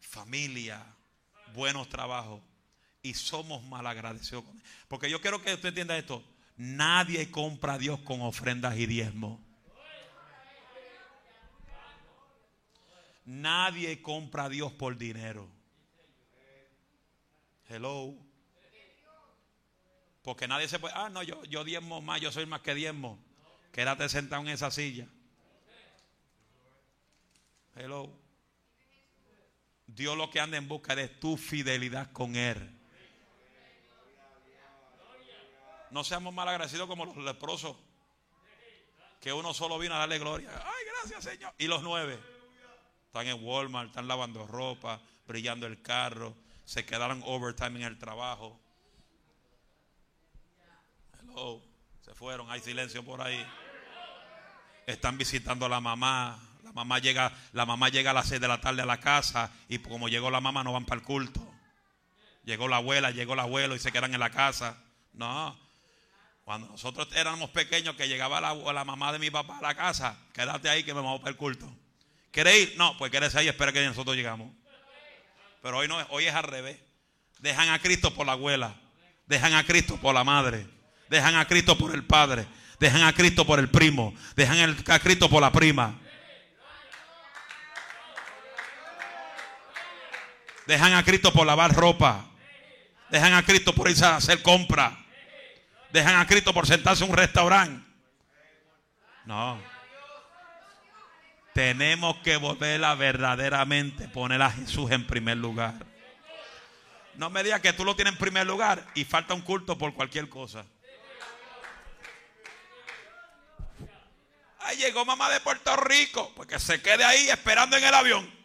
familia, buenos trabajos, y somos malagradecidos? Porque yo quiero que usted entienda esto. Nadie compra a Dios con ofrendas y diezmos. Nadie compra a Dios por dinero. Hello. Porque nadie se puede. Ah, no, yo, yo diezmo más, yo soy más que diezmo. Quédate sentado en esa silla. Hello. Dios lo que anda en busca de tu fidelidad con Él. No seamos mal agradecidos como los leprosos. Que uno solo vino a darle gloria. Ay, gracias, Señor. Y los nueve. Están en Walmart, están lavando ropa, brillando el carro, se quedaron overtime en el trabajo. Hello, se fueron, hay silencio por ahí. Están visitando a la mamá. La mamá llega, la mamá llega a las 6 de la tarde a la casa y como llegó la mamá no van para el culto. Llegó la abuela, llegó el abuelo y se quedan en la casa. No. Cuando nosotros éramos pequeños que llegaba la, la mamá de mi papá a la casa, quédate ahí que me vamos para el culto. ¿Quieres ir? No, pues quédese ahí, espera que nosotros llegamos. Pero hoy no, hoy es al revés. Dejan a Cristo por la abuela, dejan a Cristo por la madre, dejan a Cristo por el padre, dejan a Cristo por el primo, dejan a Cristo por la prima. Dejan a Cristo por lavar ropa. Dejan a Cristo por irse a hacer compra. Dejan a Cristo por sentarse en un restaurante. No. Tenemos que volver a verdaderamente poner a Jesús en primer lugar. No me digas que tú lo tienes en primer lugar y falta un culto por cualquier cosa. Ahí llegó mamá de Puerto Rico, porque se quede ahí esperando en el avión.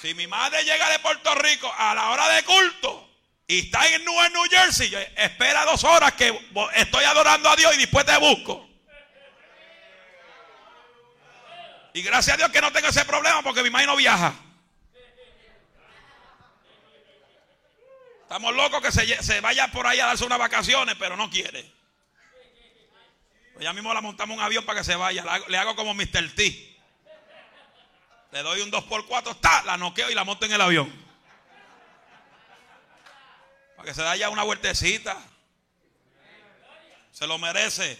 Si mi madre llega de Puerto Rico a la hora de culto, y está en New, New Jersey, espera dos horas que estoy adorando a Dios y después te busco. Y gracias a Dios que no tengo ese problema porque mi madre no viaja. Estamos locos que se, se, vaya por ahí a darse unas vacaciones, pero no quiere. Pues ya mismo la montamos un avión para que se vaya. Le hago como Mr. T. Le doy un 2x4, está, la noqueo y la monto en el avión. Para que se da ya una vueltecita. Se lo merece.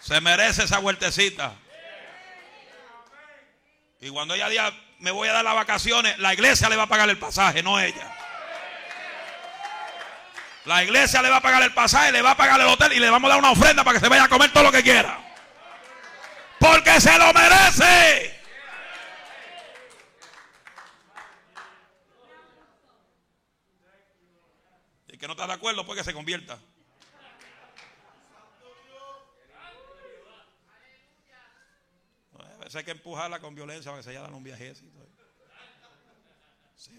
Se merece esa vueltecita. Y cuando ella diga, me voy a dar las vacaciones, la iglesia le va a pagar el pasaje, no ella. La iglesia le va a pagar el pasaje, le va a pagar el hotel y le vamos a dar una ofrenda para que se vaya a comer todo lo que quiera. Porque se lo merece. Y que no está de acuerdo, pues que se convierta. Veces hay que empujarla con violencia para que se haya dado un viajecito. Se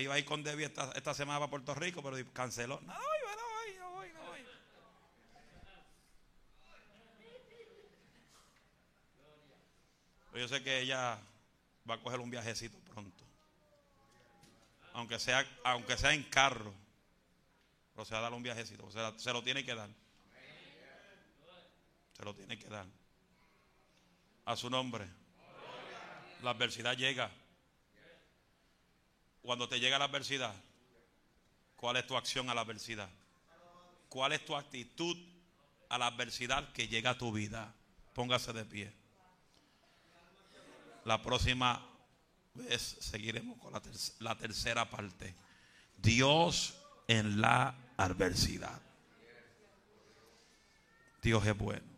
iba, a ir- con Debbie esta, esta semana para Puerto Rico, pero canceló. No, voy, no voy, no voy, no voy. Yo sé que ella va a coger un viajecito pronto. Aunque sea, aunque sea en carro. Pero se va a dar un viajecito. Se, la- se lo tiene que dar. Se lo tiene que dar. A su nombre. La adversidad llega. Cuando te llega la adversidad, ¿cuál es tu acción a la adversidad? ¿Cuál es tu actitud a la adversidad que llega a tu vida? Póngase de pie. La próxima vez seguiremos con la, ter- la tercera parte. Dios en la adversidad. Dios es bueno.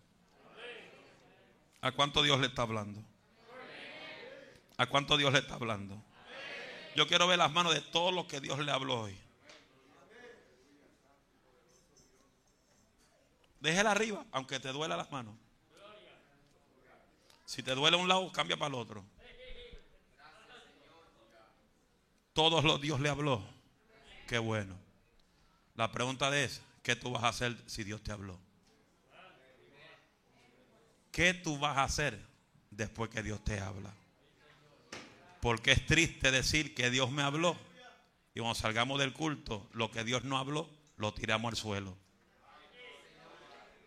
¿A cuánto Dios le está hablando? ¿A cuánto Dios le está hablando? Yo quiero ver las manos de todos los que Dios le habló hoy. Déjela arriba, aunque te duela las manos. Si te duele un lado, cambia para el otro. Todos los Dios le habló. Qué bueno. La pregunta es, ¿qué tú vas a hacer si Dios te habló? ¿Qué tú vas a hacer después que Dios te habla? Porque es triste decir que Dios me habló. Y cuando salgamos del culto, lo que Dios no habló, lo tiramos al suelo.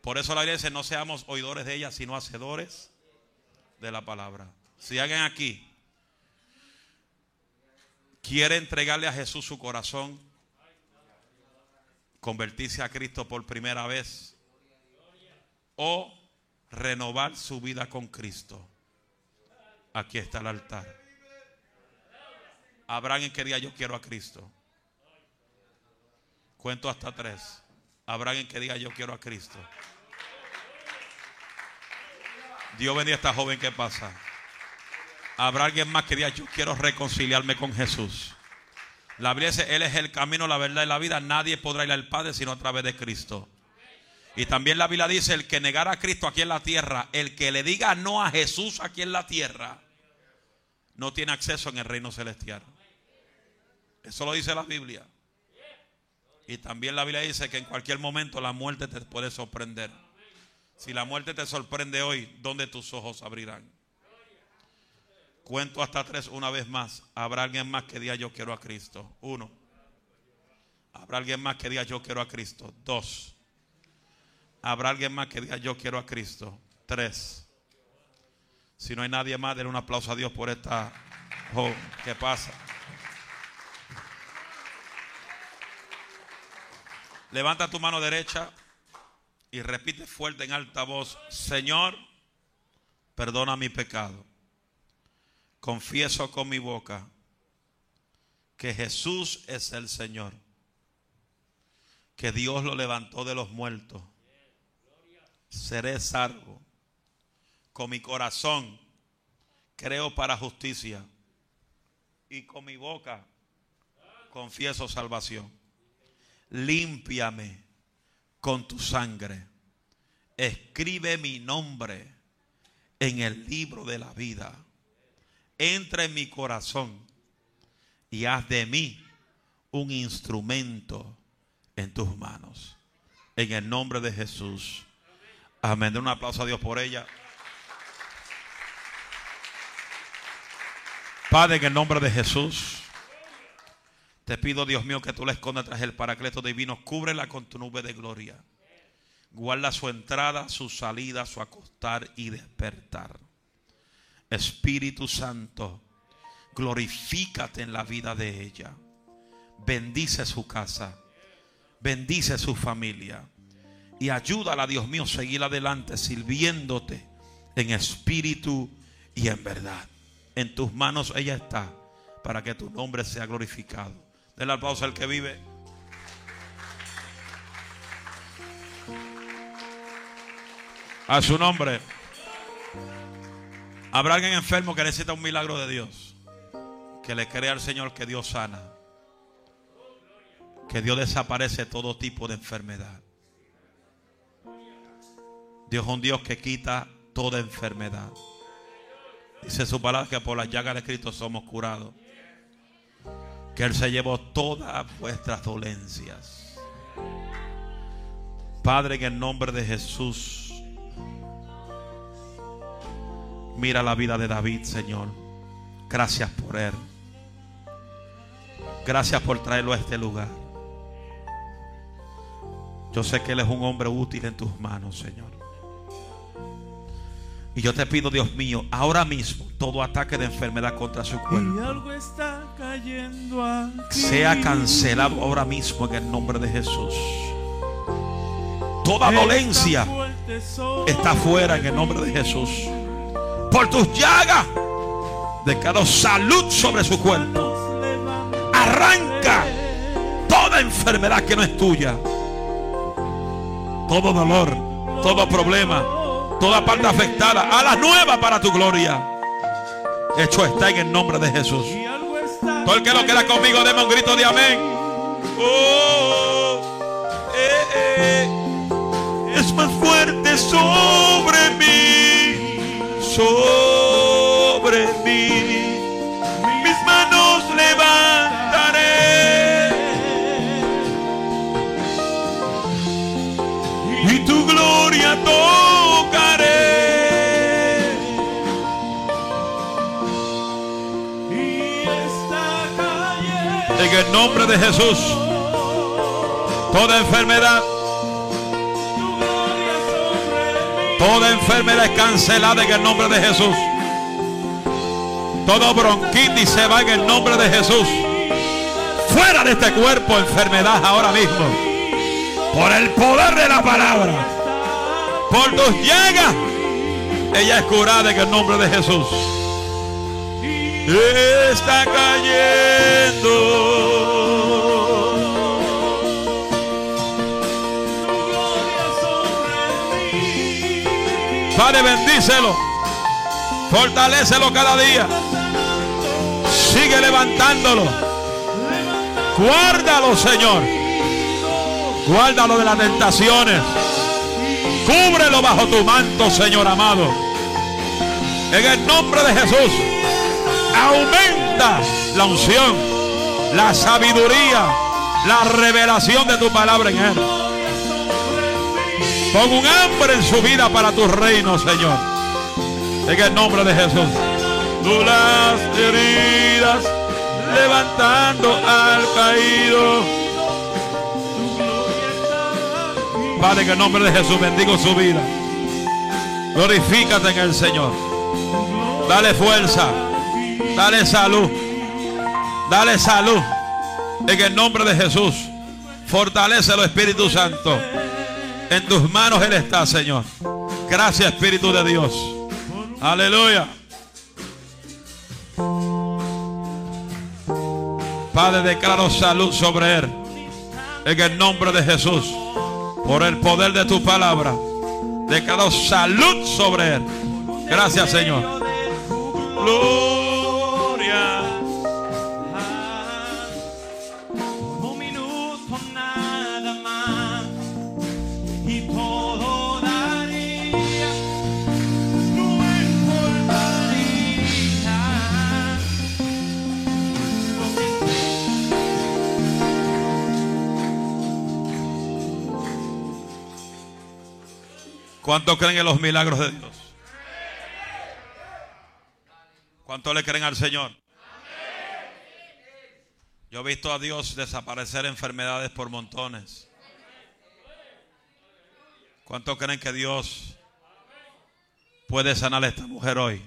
Por eso la iglesia no seamos oidores de ella, sino hacedores de la palabra. Si alguien aquí quiere entregarle a Jesús su corazón, convertirse a Cristo por primera vez o renovar su vida con Cristo, aquí está el altar. Habrá alguien que diga yo quiero a Cristo. Cuento hasta tres. Habrá alguien que diga yo quiero a Cristo. Dios bendiga a esta joven que pasa. Habrá alguien más que diga yo quiero reconciliarme con Jesús. La Biblia dice, Él es el camino, la verdad y la vida. Nadie podrá ir al Padre sino a través de Cristo. Y también la Biblia dice, el que negara a Cristo aquí en la tierra, el que le diga no a Jesús aquí en la tierra, no tiene acceso en el reino celestial. Eso lo dice la Biblia. Y también la Biblia dice que en cualquier momento la muerte te puede sorprender. Si la muerte te sorprende hoy, ¿dónde tus ojos abrirán? Cuento hasta tres una vez más. Habrá alguien más que diga yo quiero a Cristo. Uno. Habrá alguien más que diga yo quiero a Cristo. Dos. Habrá alguien más que diga yo quiero a Cristo. Tres. Si no hay nadie más, denle un aplauso a Dios por esta joven. ¿Qué pasa? Levanta tu mano derecha y repite fuerte en alta voz, Señor, perdona mi pecado. Confieso con mi boca que Jesús es el Señor, que Dios lo levantó de los muertos. Seré salvo. Con mi corazón creo para justicia y con mi boca confieso salvación límpiame con tu sangre. Escribe mi nombre en el libro de la vida. Entra en mi corazón y haz de mí un instrumento en tus manos. En el nombre de Jesús. Amén. Den un aplauso a Dios por ella. Padre, en el nombre de Jesús. Te pido, Dios mío, que tú la escondas tras el paracleto divino. Cúbrela con tu nube de gloria. Guarda su entrada, su salida, su acostar y despertar. Espíritu Santo, glorifícate en la vida de ella. Bendice su casa. Bendice su familia y ayúdala, Dios mío, a seguir adelante sirviéndote en espíritu y en verdad. En tus manos ella está para que tu nombre sea glorificado. Del la pausa al que vive. A su nombre. Habrá alguien enfermo que necesita un milagro de Dios. Que le crea al Señor que Dios sana. Que Dios desaparece todo tipo de enfermedad. Dios es un Dios que quita toda enfermedad. Dice su palabra que por las llagas de Cristo somos curados. Que Él se llevó todas vuestras dolencias. Padre, en el nombre de Jesús, mira la vida de David, Señor. Gracias por Él. Gracias por traerlo a este lugar. Yo sé que Él es un hombre útil en tus manos, Señor. Y yo te pido, Dios mío, ahora mismo, todo ataque de enfermedad contra su cuerpo sea cancelado ahora mismo en el nombre de Jesús. Toda dolencia está fuera en el nombre de Jesús. Por tus llagas, declaro salud sobre su cuerpo. Arranca toda enfermedad que no es tuya. Todo dolor, todo problema toda parte afectada, a la nueva para tu gloria. Hecho está en el nombre de Jesús. Todo el que lo quiera conmigo, deme un grito de amén. Oh, eh, eh. Es más fuerte sobre mí, nombre de Jesús. Toda enfermedad. Toda enfermedad es cancelada en el nombre de Jesús. Todo bronquitis se va en el nombre de Jesús. Fuera de este cuerpo enfermedad ahora mismo. Por el poder de la palabra. Por tus llagas. Ella es curada en el nombre de Jesús está cayendo. Padre, bendícelo. Fortalecelo cada día. Sigue levantándolo. Guárdalo, Señor. Guárdalo de las tentaciones. Cúbrelo bajo tu manto, Señor amado. En el nombre de Jesús. Aumenta la unción, la sabiduría, la revelación de tu palabra en él. Pon un hambre en su vida para tu reino, Señor. En el nombre de Jesús. Tú las heridas levantando al caído. Padre, en el nombre de Jesús bendigo su vida. Glorifícate en el Señor. Dale fuerza. Dale salud. Dale salud. En el nombre de Jesús. Fortalece el Espíritu Santo. En tus manos Él está, Señor. Gracias, Espíritu de Dios. Aleluya. Padre, declaro salud sobre Él. En el nombre de Jesús. Por el poder de tu palabra. Declaro salud sobre Él. Gracias, Señor. ¿Cuántos creen en los milagros de Dios? ¿Cuántos le creen al Señor? Yo he visto a Dios desaparecer enfermedades por montones. ¿Cuántos creen que Dios puede sanar a esta mujer hoy?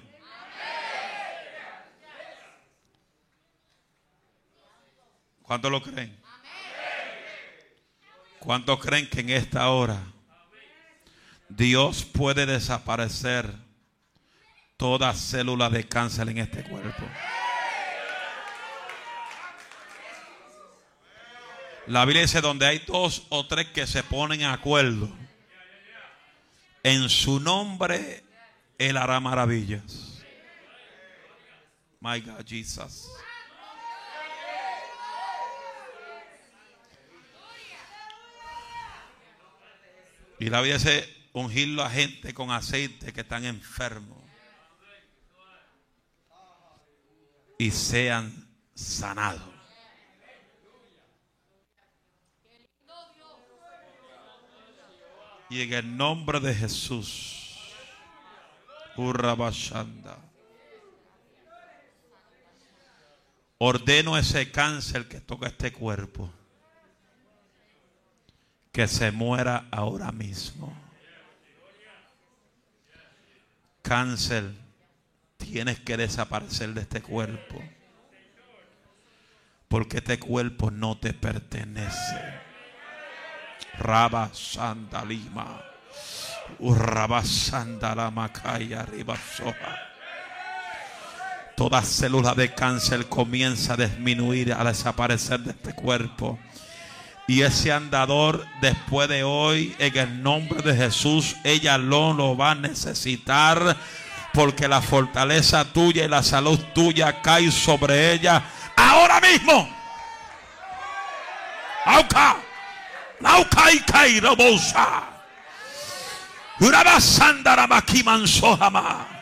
¿Cuántos lo creen? ¿Cuántos creen que en esta hora Dios puede desaparecer toda célula de cáncer en este cuerpo. La Biblia dice donde hay dos o tres que se ponen a acuerdo En su nombre Él hará maravillas. My God, Jesus. Y la vida dice ungirlo a gente con aceite que están enfermos. Y sean sanados. Y en el nombre de Jesús. Urrabashanda. Ordeno ese cáncer que toca este cuerpo. Que se muera ahora mismo. Cáncer, tienes que desaparecer de este cuerpo. Porque este cuerpo no te pertenece. Raba Sandalima. Urraba Sandalama arriba soja. Toda célula de cáncer comienza a disminuir, a desaparecer de este cuerpo. Y ese andador después de hoy, en el nombre de Jesús, ella no lo va a necesitar. Porque la fortaleza tuya y la salud tuya cae sobre ella ahora mismo. Auca. Lauca y. Urabasandarabakimansohama.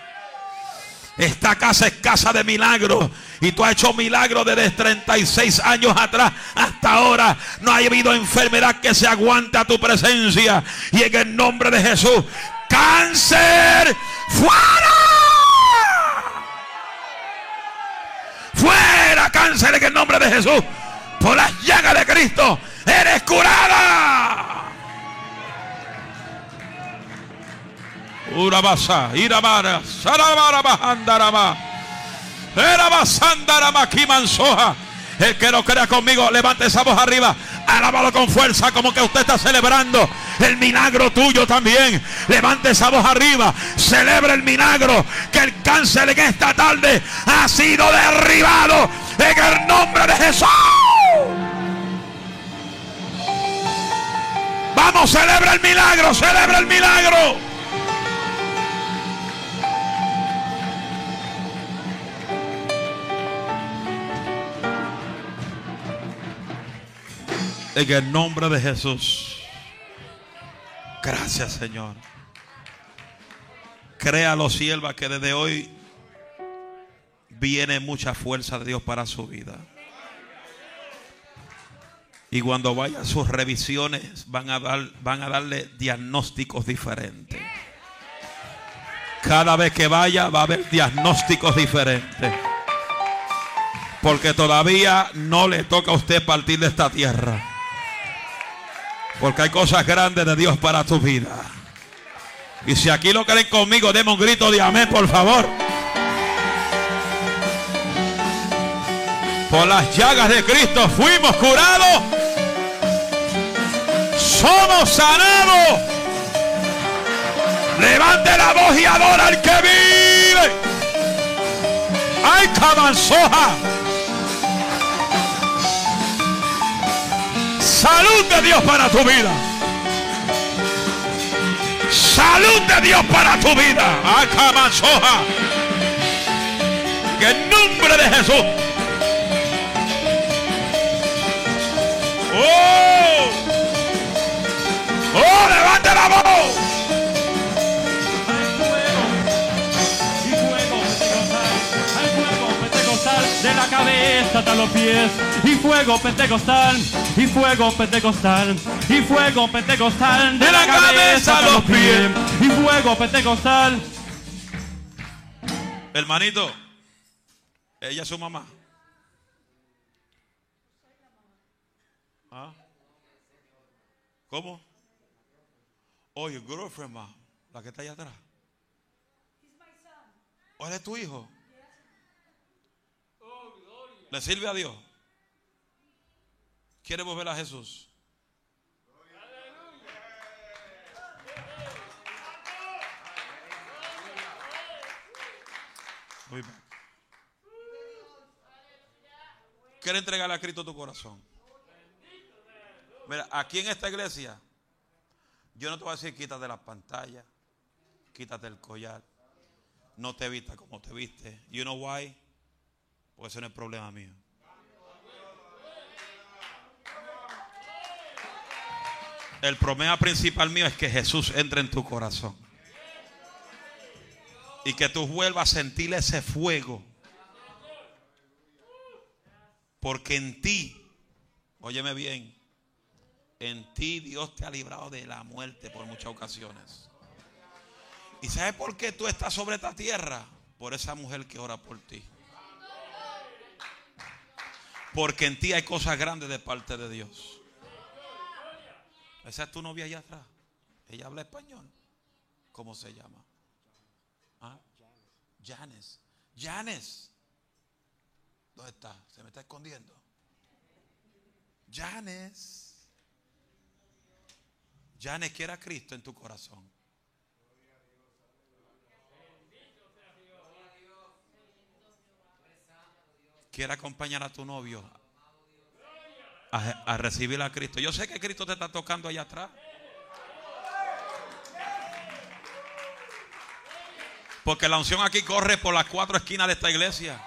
Esta casa es casa de milagros. Y tú has hecho milagros desde 36 años atrás hasta ahora. No ha habido enfermedad que se aguante a tu presencia. Y en el nombre de Jesús, cáncer, fuera. Fuera cáncer en el nombre de Jesús. Por las llagas de Cristo, eres curada. Urabasa, Irabara, Sarabara Bajandarama, Erabasandarama Kimansoja. El que no crea conmigo, levante esa voz arriba. Alábalo con fuerza, como que usted está celebrando el milagro tuyo también. Levante esa voz arriba. Celebra el milagro que el cáncer en esta tarde ha sido derribado en el nombre de Jesús. Vamos, celebra el milagro, celebra el milagro. En el nombre de Jesús. Gracias, Señor. Créalo, sierva, que desde hoy viene mucha fuerza de Dios para su vida. Y cuando vaya a sus revisiones, van a darle diagnósticos diferentes. Cada vez que vaya, va a haber diagnósticos diferentes. Porque todavía no le toca a usted partir de esta tierra. Porque hay cosas grandes de Dios para tu vida. Y si aquí lo creen conmigo, demos un grito de amén, por favor. Por las llagas de Cristo fuimos curados. Somos sanados. Levante la voz y adora al que vive. ¡Ay, cabanzoja! Salud de Dios para tu vida. Salud de Dios para tu vida. Acamasoja. En el nombre de Jesús. Oh. Oh, levante la voz. Hasta los pies. Y fuego pentecostal, y fuego pentecostal, y fuego pentecostal de, la, cabeza hasta los pies. Y fuego pentecostal. Hermanito, ella es su mamá. ¿Ah? ¿Cómo? Oye, oh, girlfriend, ma, la que está allá atrás. ¿O es tu hijo? ¿Le sirve a Dios? ¿Quiere volver a Jesús? ¿Quiere entregarle a Cristo tu corazón? Mira, aquí en esta iglesia, yo no te voy a decir quítate las pantallas, quítate el collar. No te vista como te viste. You know why? Porque ese no es problema mío. El problema principal mío es que Jesús entre en tu corazón. Y que tú vuelvas a sentir ese fuego. Porque en ti, óyeme bien, en ti Dios te ha librado de la muerte por muchas ocasiones. ¿Y sabes por qué tú estás sobre esta tierra? Por esa mujer que ora por ti. Porque en ti hay cosas grandes de parte de Dios. Esa es tu novia allá atrás. Ella habla español. ¿Cómo se llama? ¿Ah? Janes. Janes. ¿Dónde está? Se me está escondiendo. Janes. Janes, quiera Cristo en tu corazón. Quiere acompañar a tu novio a, a recibir a Cristo. Yo sé que Cristo te está tocando allá atrás. Porque la unción aquí corre por las cuatro esquinas de esta iglesia.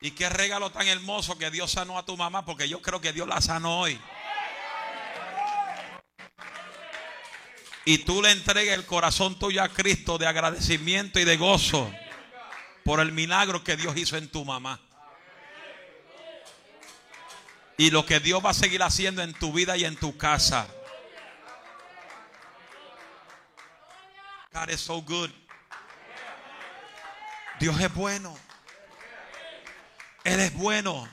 Y qué regalo tan hermoso que Dios sanó a tu mamá, porque yo creo que Dios la sanó hoy. Y tú le entregues el corazón tuyo a Cristo de agradecimiento y de gozo por el milagro que Dios hizo en tu mamá. Y lo que Dios va a seguir haciendo en tu vida y en tu casa. God is so good. Dios es bueno. Él es bueno.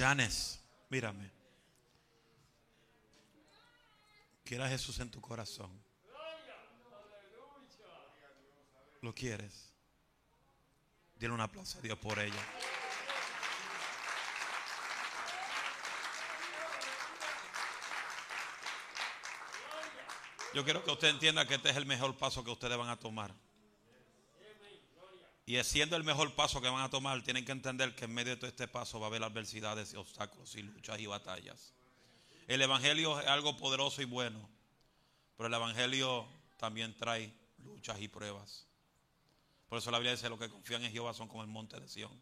Janes, mírame. Quiera Jesús en tu corazón. ¿Lo quieres? Dile un aplauso a Dios por ella. Yo quiero que usted entienda que este es el mejor paso que ustedes van a tomar. Y siendo el mejor paso que van a tomar, tienen que entender que en medio de todo este paso va a haber adversidades y obstáculos y luchas y batallas. El Evangelio es algo poderoso y bueno, pero el Evangelio también trae luchas y pruebas. Por eso la Biblia dice, los que confían en Jehová son como el monte de Sión,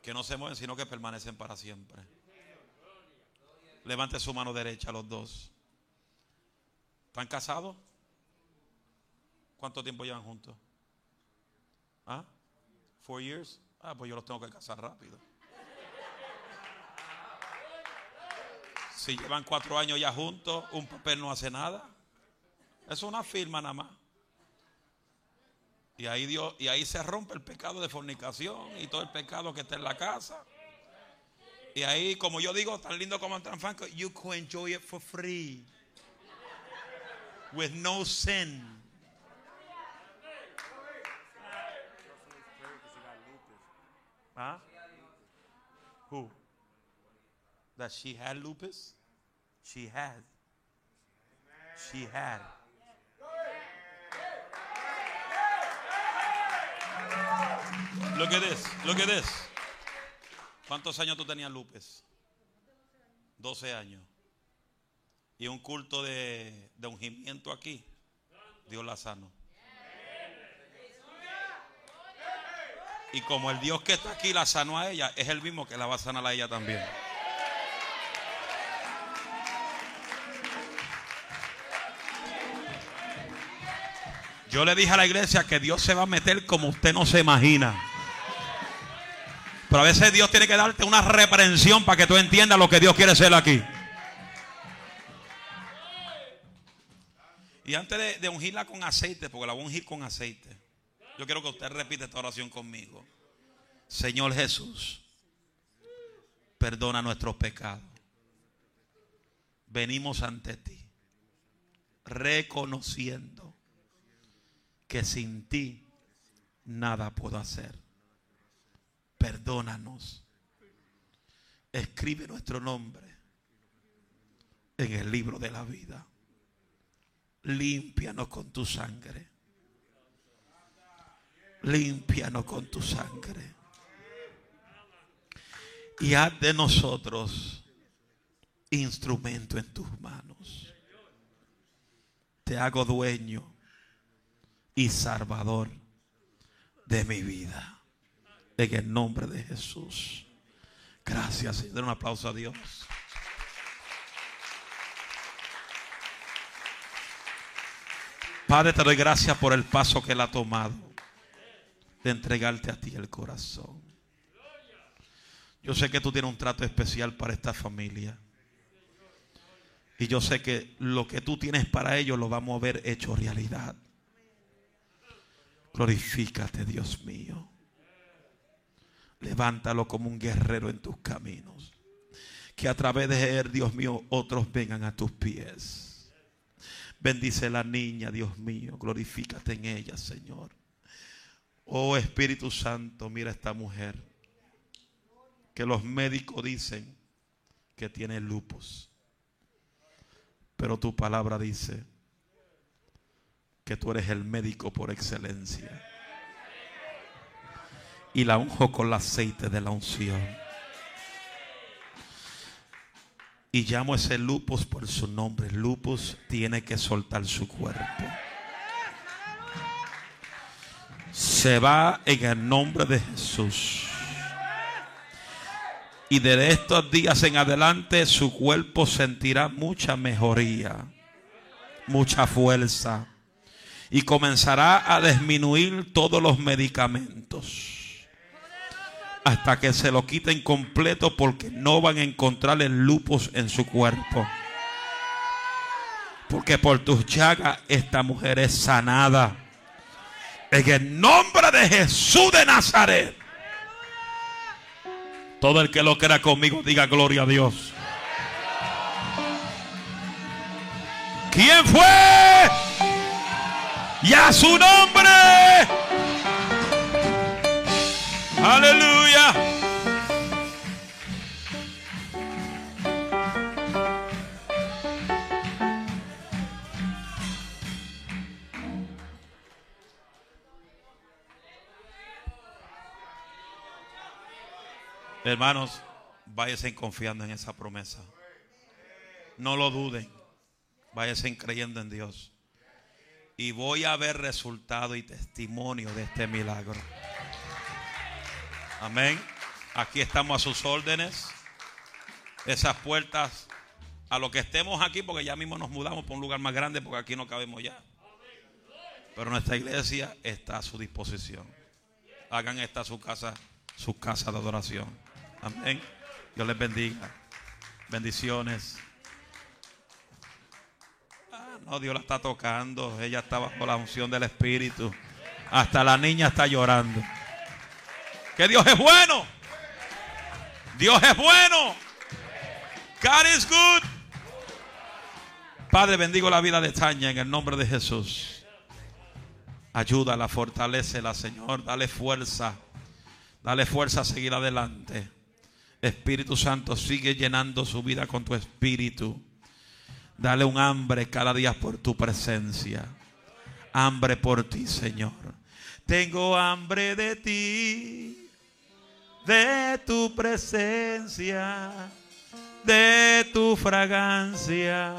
que no se mueven, sino que permanecen para siempre. Levante su mano derecha los dos. ¿Están casados? ¿Cuánto tiempo llevan juntos? ¿Ah? ¿Four years? Ah, pues yo los tengo que casar rápido. Si llevan cuatro años ya juntos, un papel no hace nada. Es una firma nada más. Y ahí, Dios, y ahí se rompe el pecado de fornicación y todo el pecado que está en la casa. Y ahí, como yo digo, tan lindo como tan franco, you can enjoy it for free. With no sin. Huh? Who? That she had lupus? She had. She had. Look at this. Look at this. ¿Cuántos años tú tenías lupus? 12 años. Y un culto de, de ungimiento aquí. Dios la sanó. Y como el Dios que está aquí la sanó a ella, es el mismo que la va a sanar a ella también. Yo le dije a la iglesia que Dios se va a meter como usted no se imagina. Pero a veces Dios tiene que darte una reprensión para que tú entiendas lo que Dios quiere hacer aquí. Y antes de, de ungirla con aceite, porque la voy a ungir con aceite, yo quiero que usted repita esta oración conmigo. Señor Jesús, perdona nuestros pecados. Venimos ante ti, reconociendo que sin ti nada puedo hacer. Perdónanos. Escribe nuestro nombre en el libro de la vida. Límpianos con tu sangre. Límpianos con tu sangre. Y haz de nosotros instrumento en tus manos. Te hago dueño y salvador de mi vida. En el nombre de Jesús. Gracias. Den un aplauso a Dios. Padre, te doy gracias por el paso que Él ha tomado de entregarte a ti el corazón. Yo sé que tú tienes un trato especial para esta familia. Y yo sé que lo que tú tienes para ellos lo vamos a ver hecho realidad. Glorifícate, Dios mío. Levántalo como un guerrero en tus caminos. Que a través de él, Dios mío, otros vengan a tus pies. Bendice la niña, Dios mío. Glorifícate en ella, Señor. Oh Espíritu Santo, mira esta mujer. Que los médicos dicen que tiene lupus. Pero tu palabra dice que tú eres el médico por excelencia. Y la unjo con el aceite de la unción. Y llamo ese lupus por su nombre. Lupus tiene que soltar su cuerpo. Se va en el nombre de Jesús. Y de estos días en adelante su cuerpo sentirá mucha mejoría, mucha fuerza. Y comenzará a disminuir todos los medicamentos. Hasta que se lo quiten completo porque no van a encontrar el lupus en su cuerpo. Porque por tus llagas esta mujer es sanada. En el nombre de Jesús de Nazaret. Todo el que lo crea conmigo diga gloria a Dios. ¿Quién fue? Y a su nombre. Aleluya. Hermanos, váyanse confiando en esa promesa. No lo duden. Váyanse creyendo en Dios. Y voy a ver resultado y testimonio de este milagro. Amén. Aquí estamos a sus órdenes. Esas puertas, a lo que estemos aquí, porque ya mismo nos mudamos para un lugar más grande, porque aquí no cabemos ya. Pero nuestra iglesia está a su disposición. Hagan esta su casa, su casa de adoración. Amén. Dios les bendiga. Bendiciones. Ah, no, Dios la está tocando. Ella está bajo la unción del Espíritu. Hasta la niña está llorando. Que Dios es bueno. Dios es bueno. God is good. Padre, bendigo la vida de Tania en el nombre de Jesús. Ayúdala, fortalecela, Señor. Dale fuerza. Dale fuerza a seguir adelante. Espíritu Santo, sigue llenando su vida con tu espíritu. Dale un hambre cada día por tu presencia. Hambre por ti, Señor. Tengo hambre de ti, de tu presencia, de tu fragancia,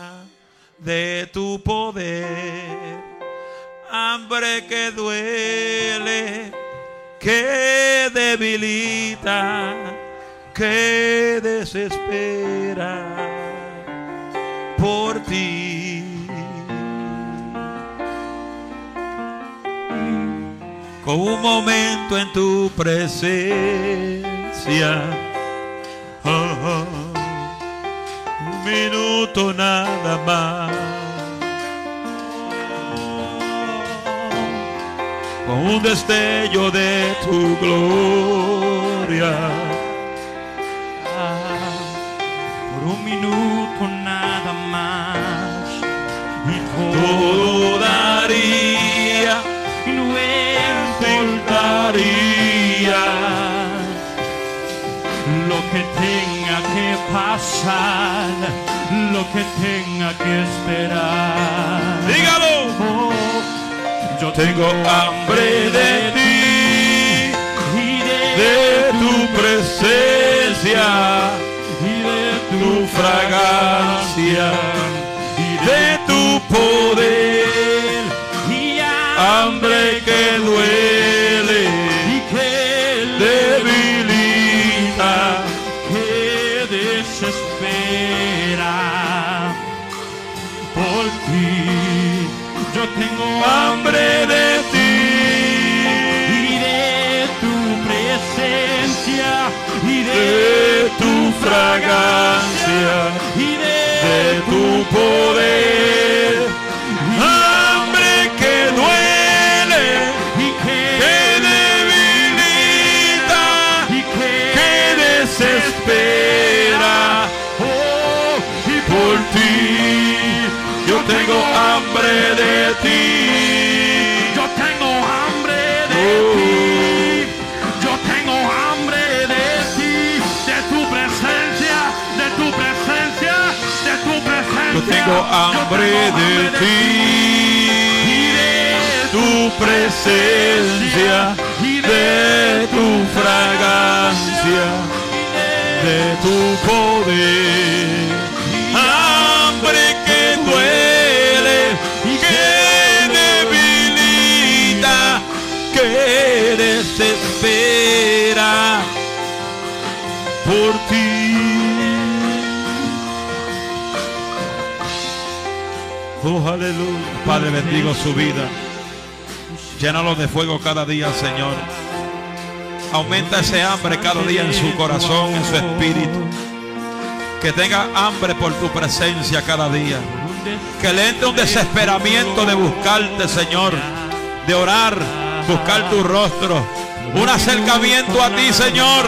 de tu poder. Hambre que duele, que debilita que desespera por ti. Con un momento en tu presencia, un minuto nada más. Con un destello de tu gloria un minuto nada más. Y todo daría y no importaría lo que tenga que pasar, lo que tenga que esperar. dígalo. Oh, yo tengo hambre de ti de tu presencia, y tu fragancia, de tu poder, y hambre que duele, y que debilita. que desespera por ti. Yo tengo Hambre de ti, y de tu presencia y de, tu fragancia, y poder, hambre de ti. Tu presencia, de tu fragancia, de tu poder. Aleluya. Padre, bendigo su vida. Llénalo de fuego cada día, Señor. Aumenta ese hambre cada día en su corazón, en su espíritu. Que tenga hambre por tu presencia cada día. Que le entre un desesperamiento de buscarte, Señor. De orar, buscar tu rostro. Un acercamiento a ti, Señor.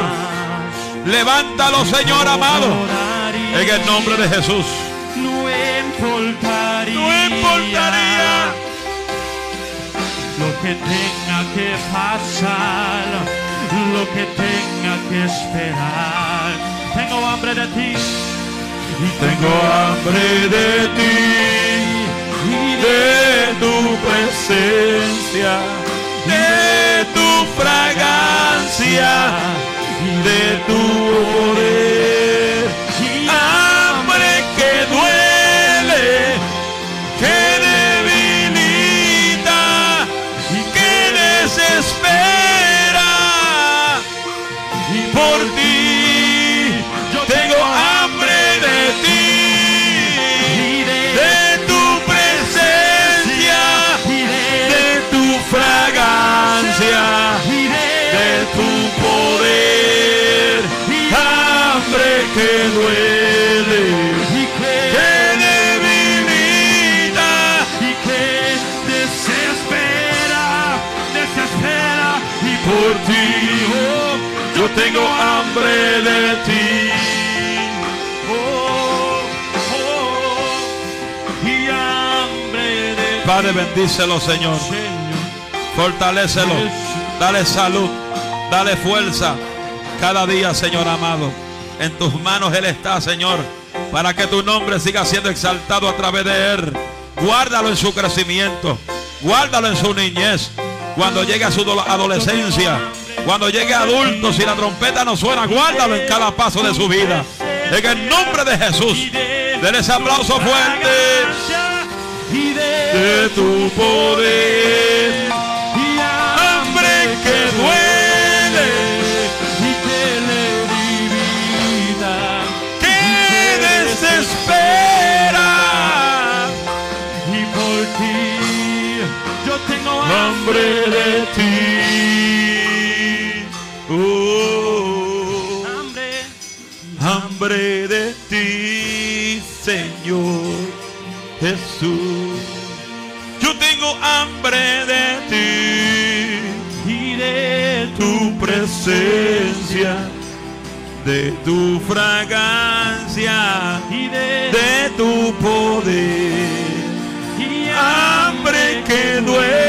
Levántalo, Señor amado. En el nombre de Jesús. Que tenga que pasar, lo que tenga que esperar. Tengo hambre de ti y Tengo hambre de ti y de tu presencia, de tu fragancia, de tu Padre, bendícelo, Señor. Fortalécelo. Dale salud. Dale fuerza. Cada día, Señor amado. En tus manos Él está, Señor. Para que tu nombre siga siendo exaltado a través de Él. Guárdalo en su crecimiento. Guárdalo en su niñez. Cuando llegue a su ado- adolescencia. Cuando llegue adulto, si la trompeta no suena, guárdalo en cada paso de su vida. En el nombre de Jesús. Denle ese aplauso fuerte. De tu poder. Hambre de ti. y de tu presencia, de tu fragancia, y de, de tu poder. y Hambre que duele,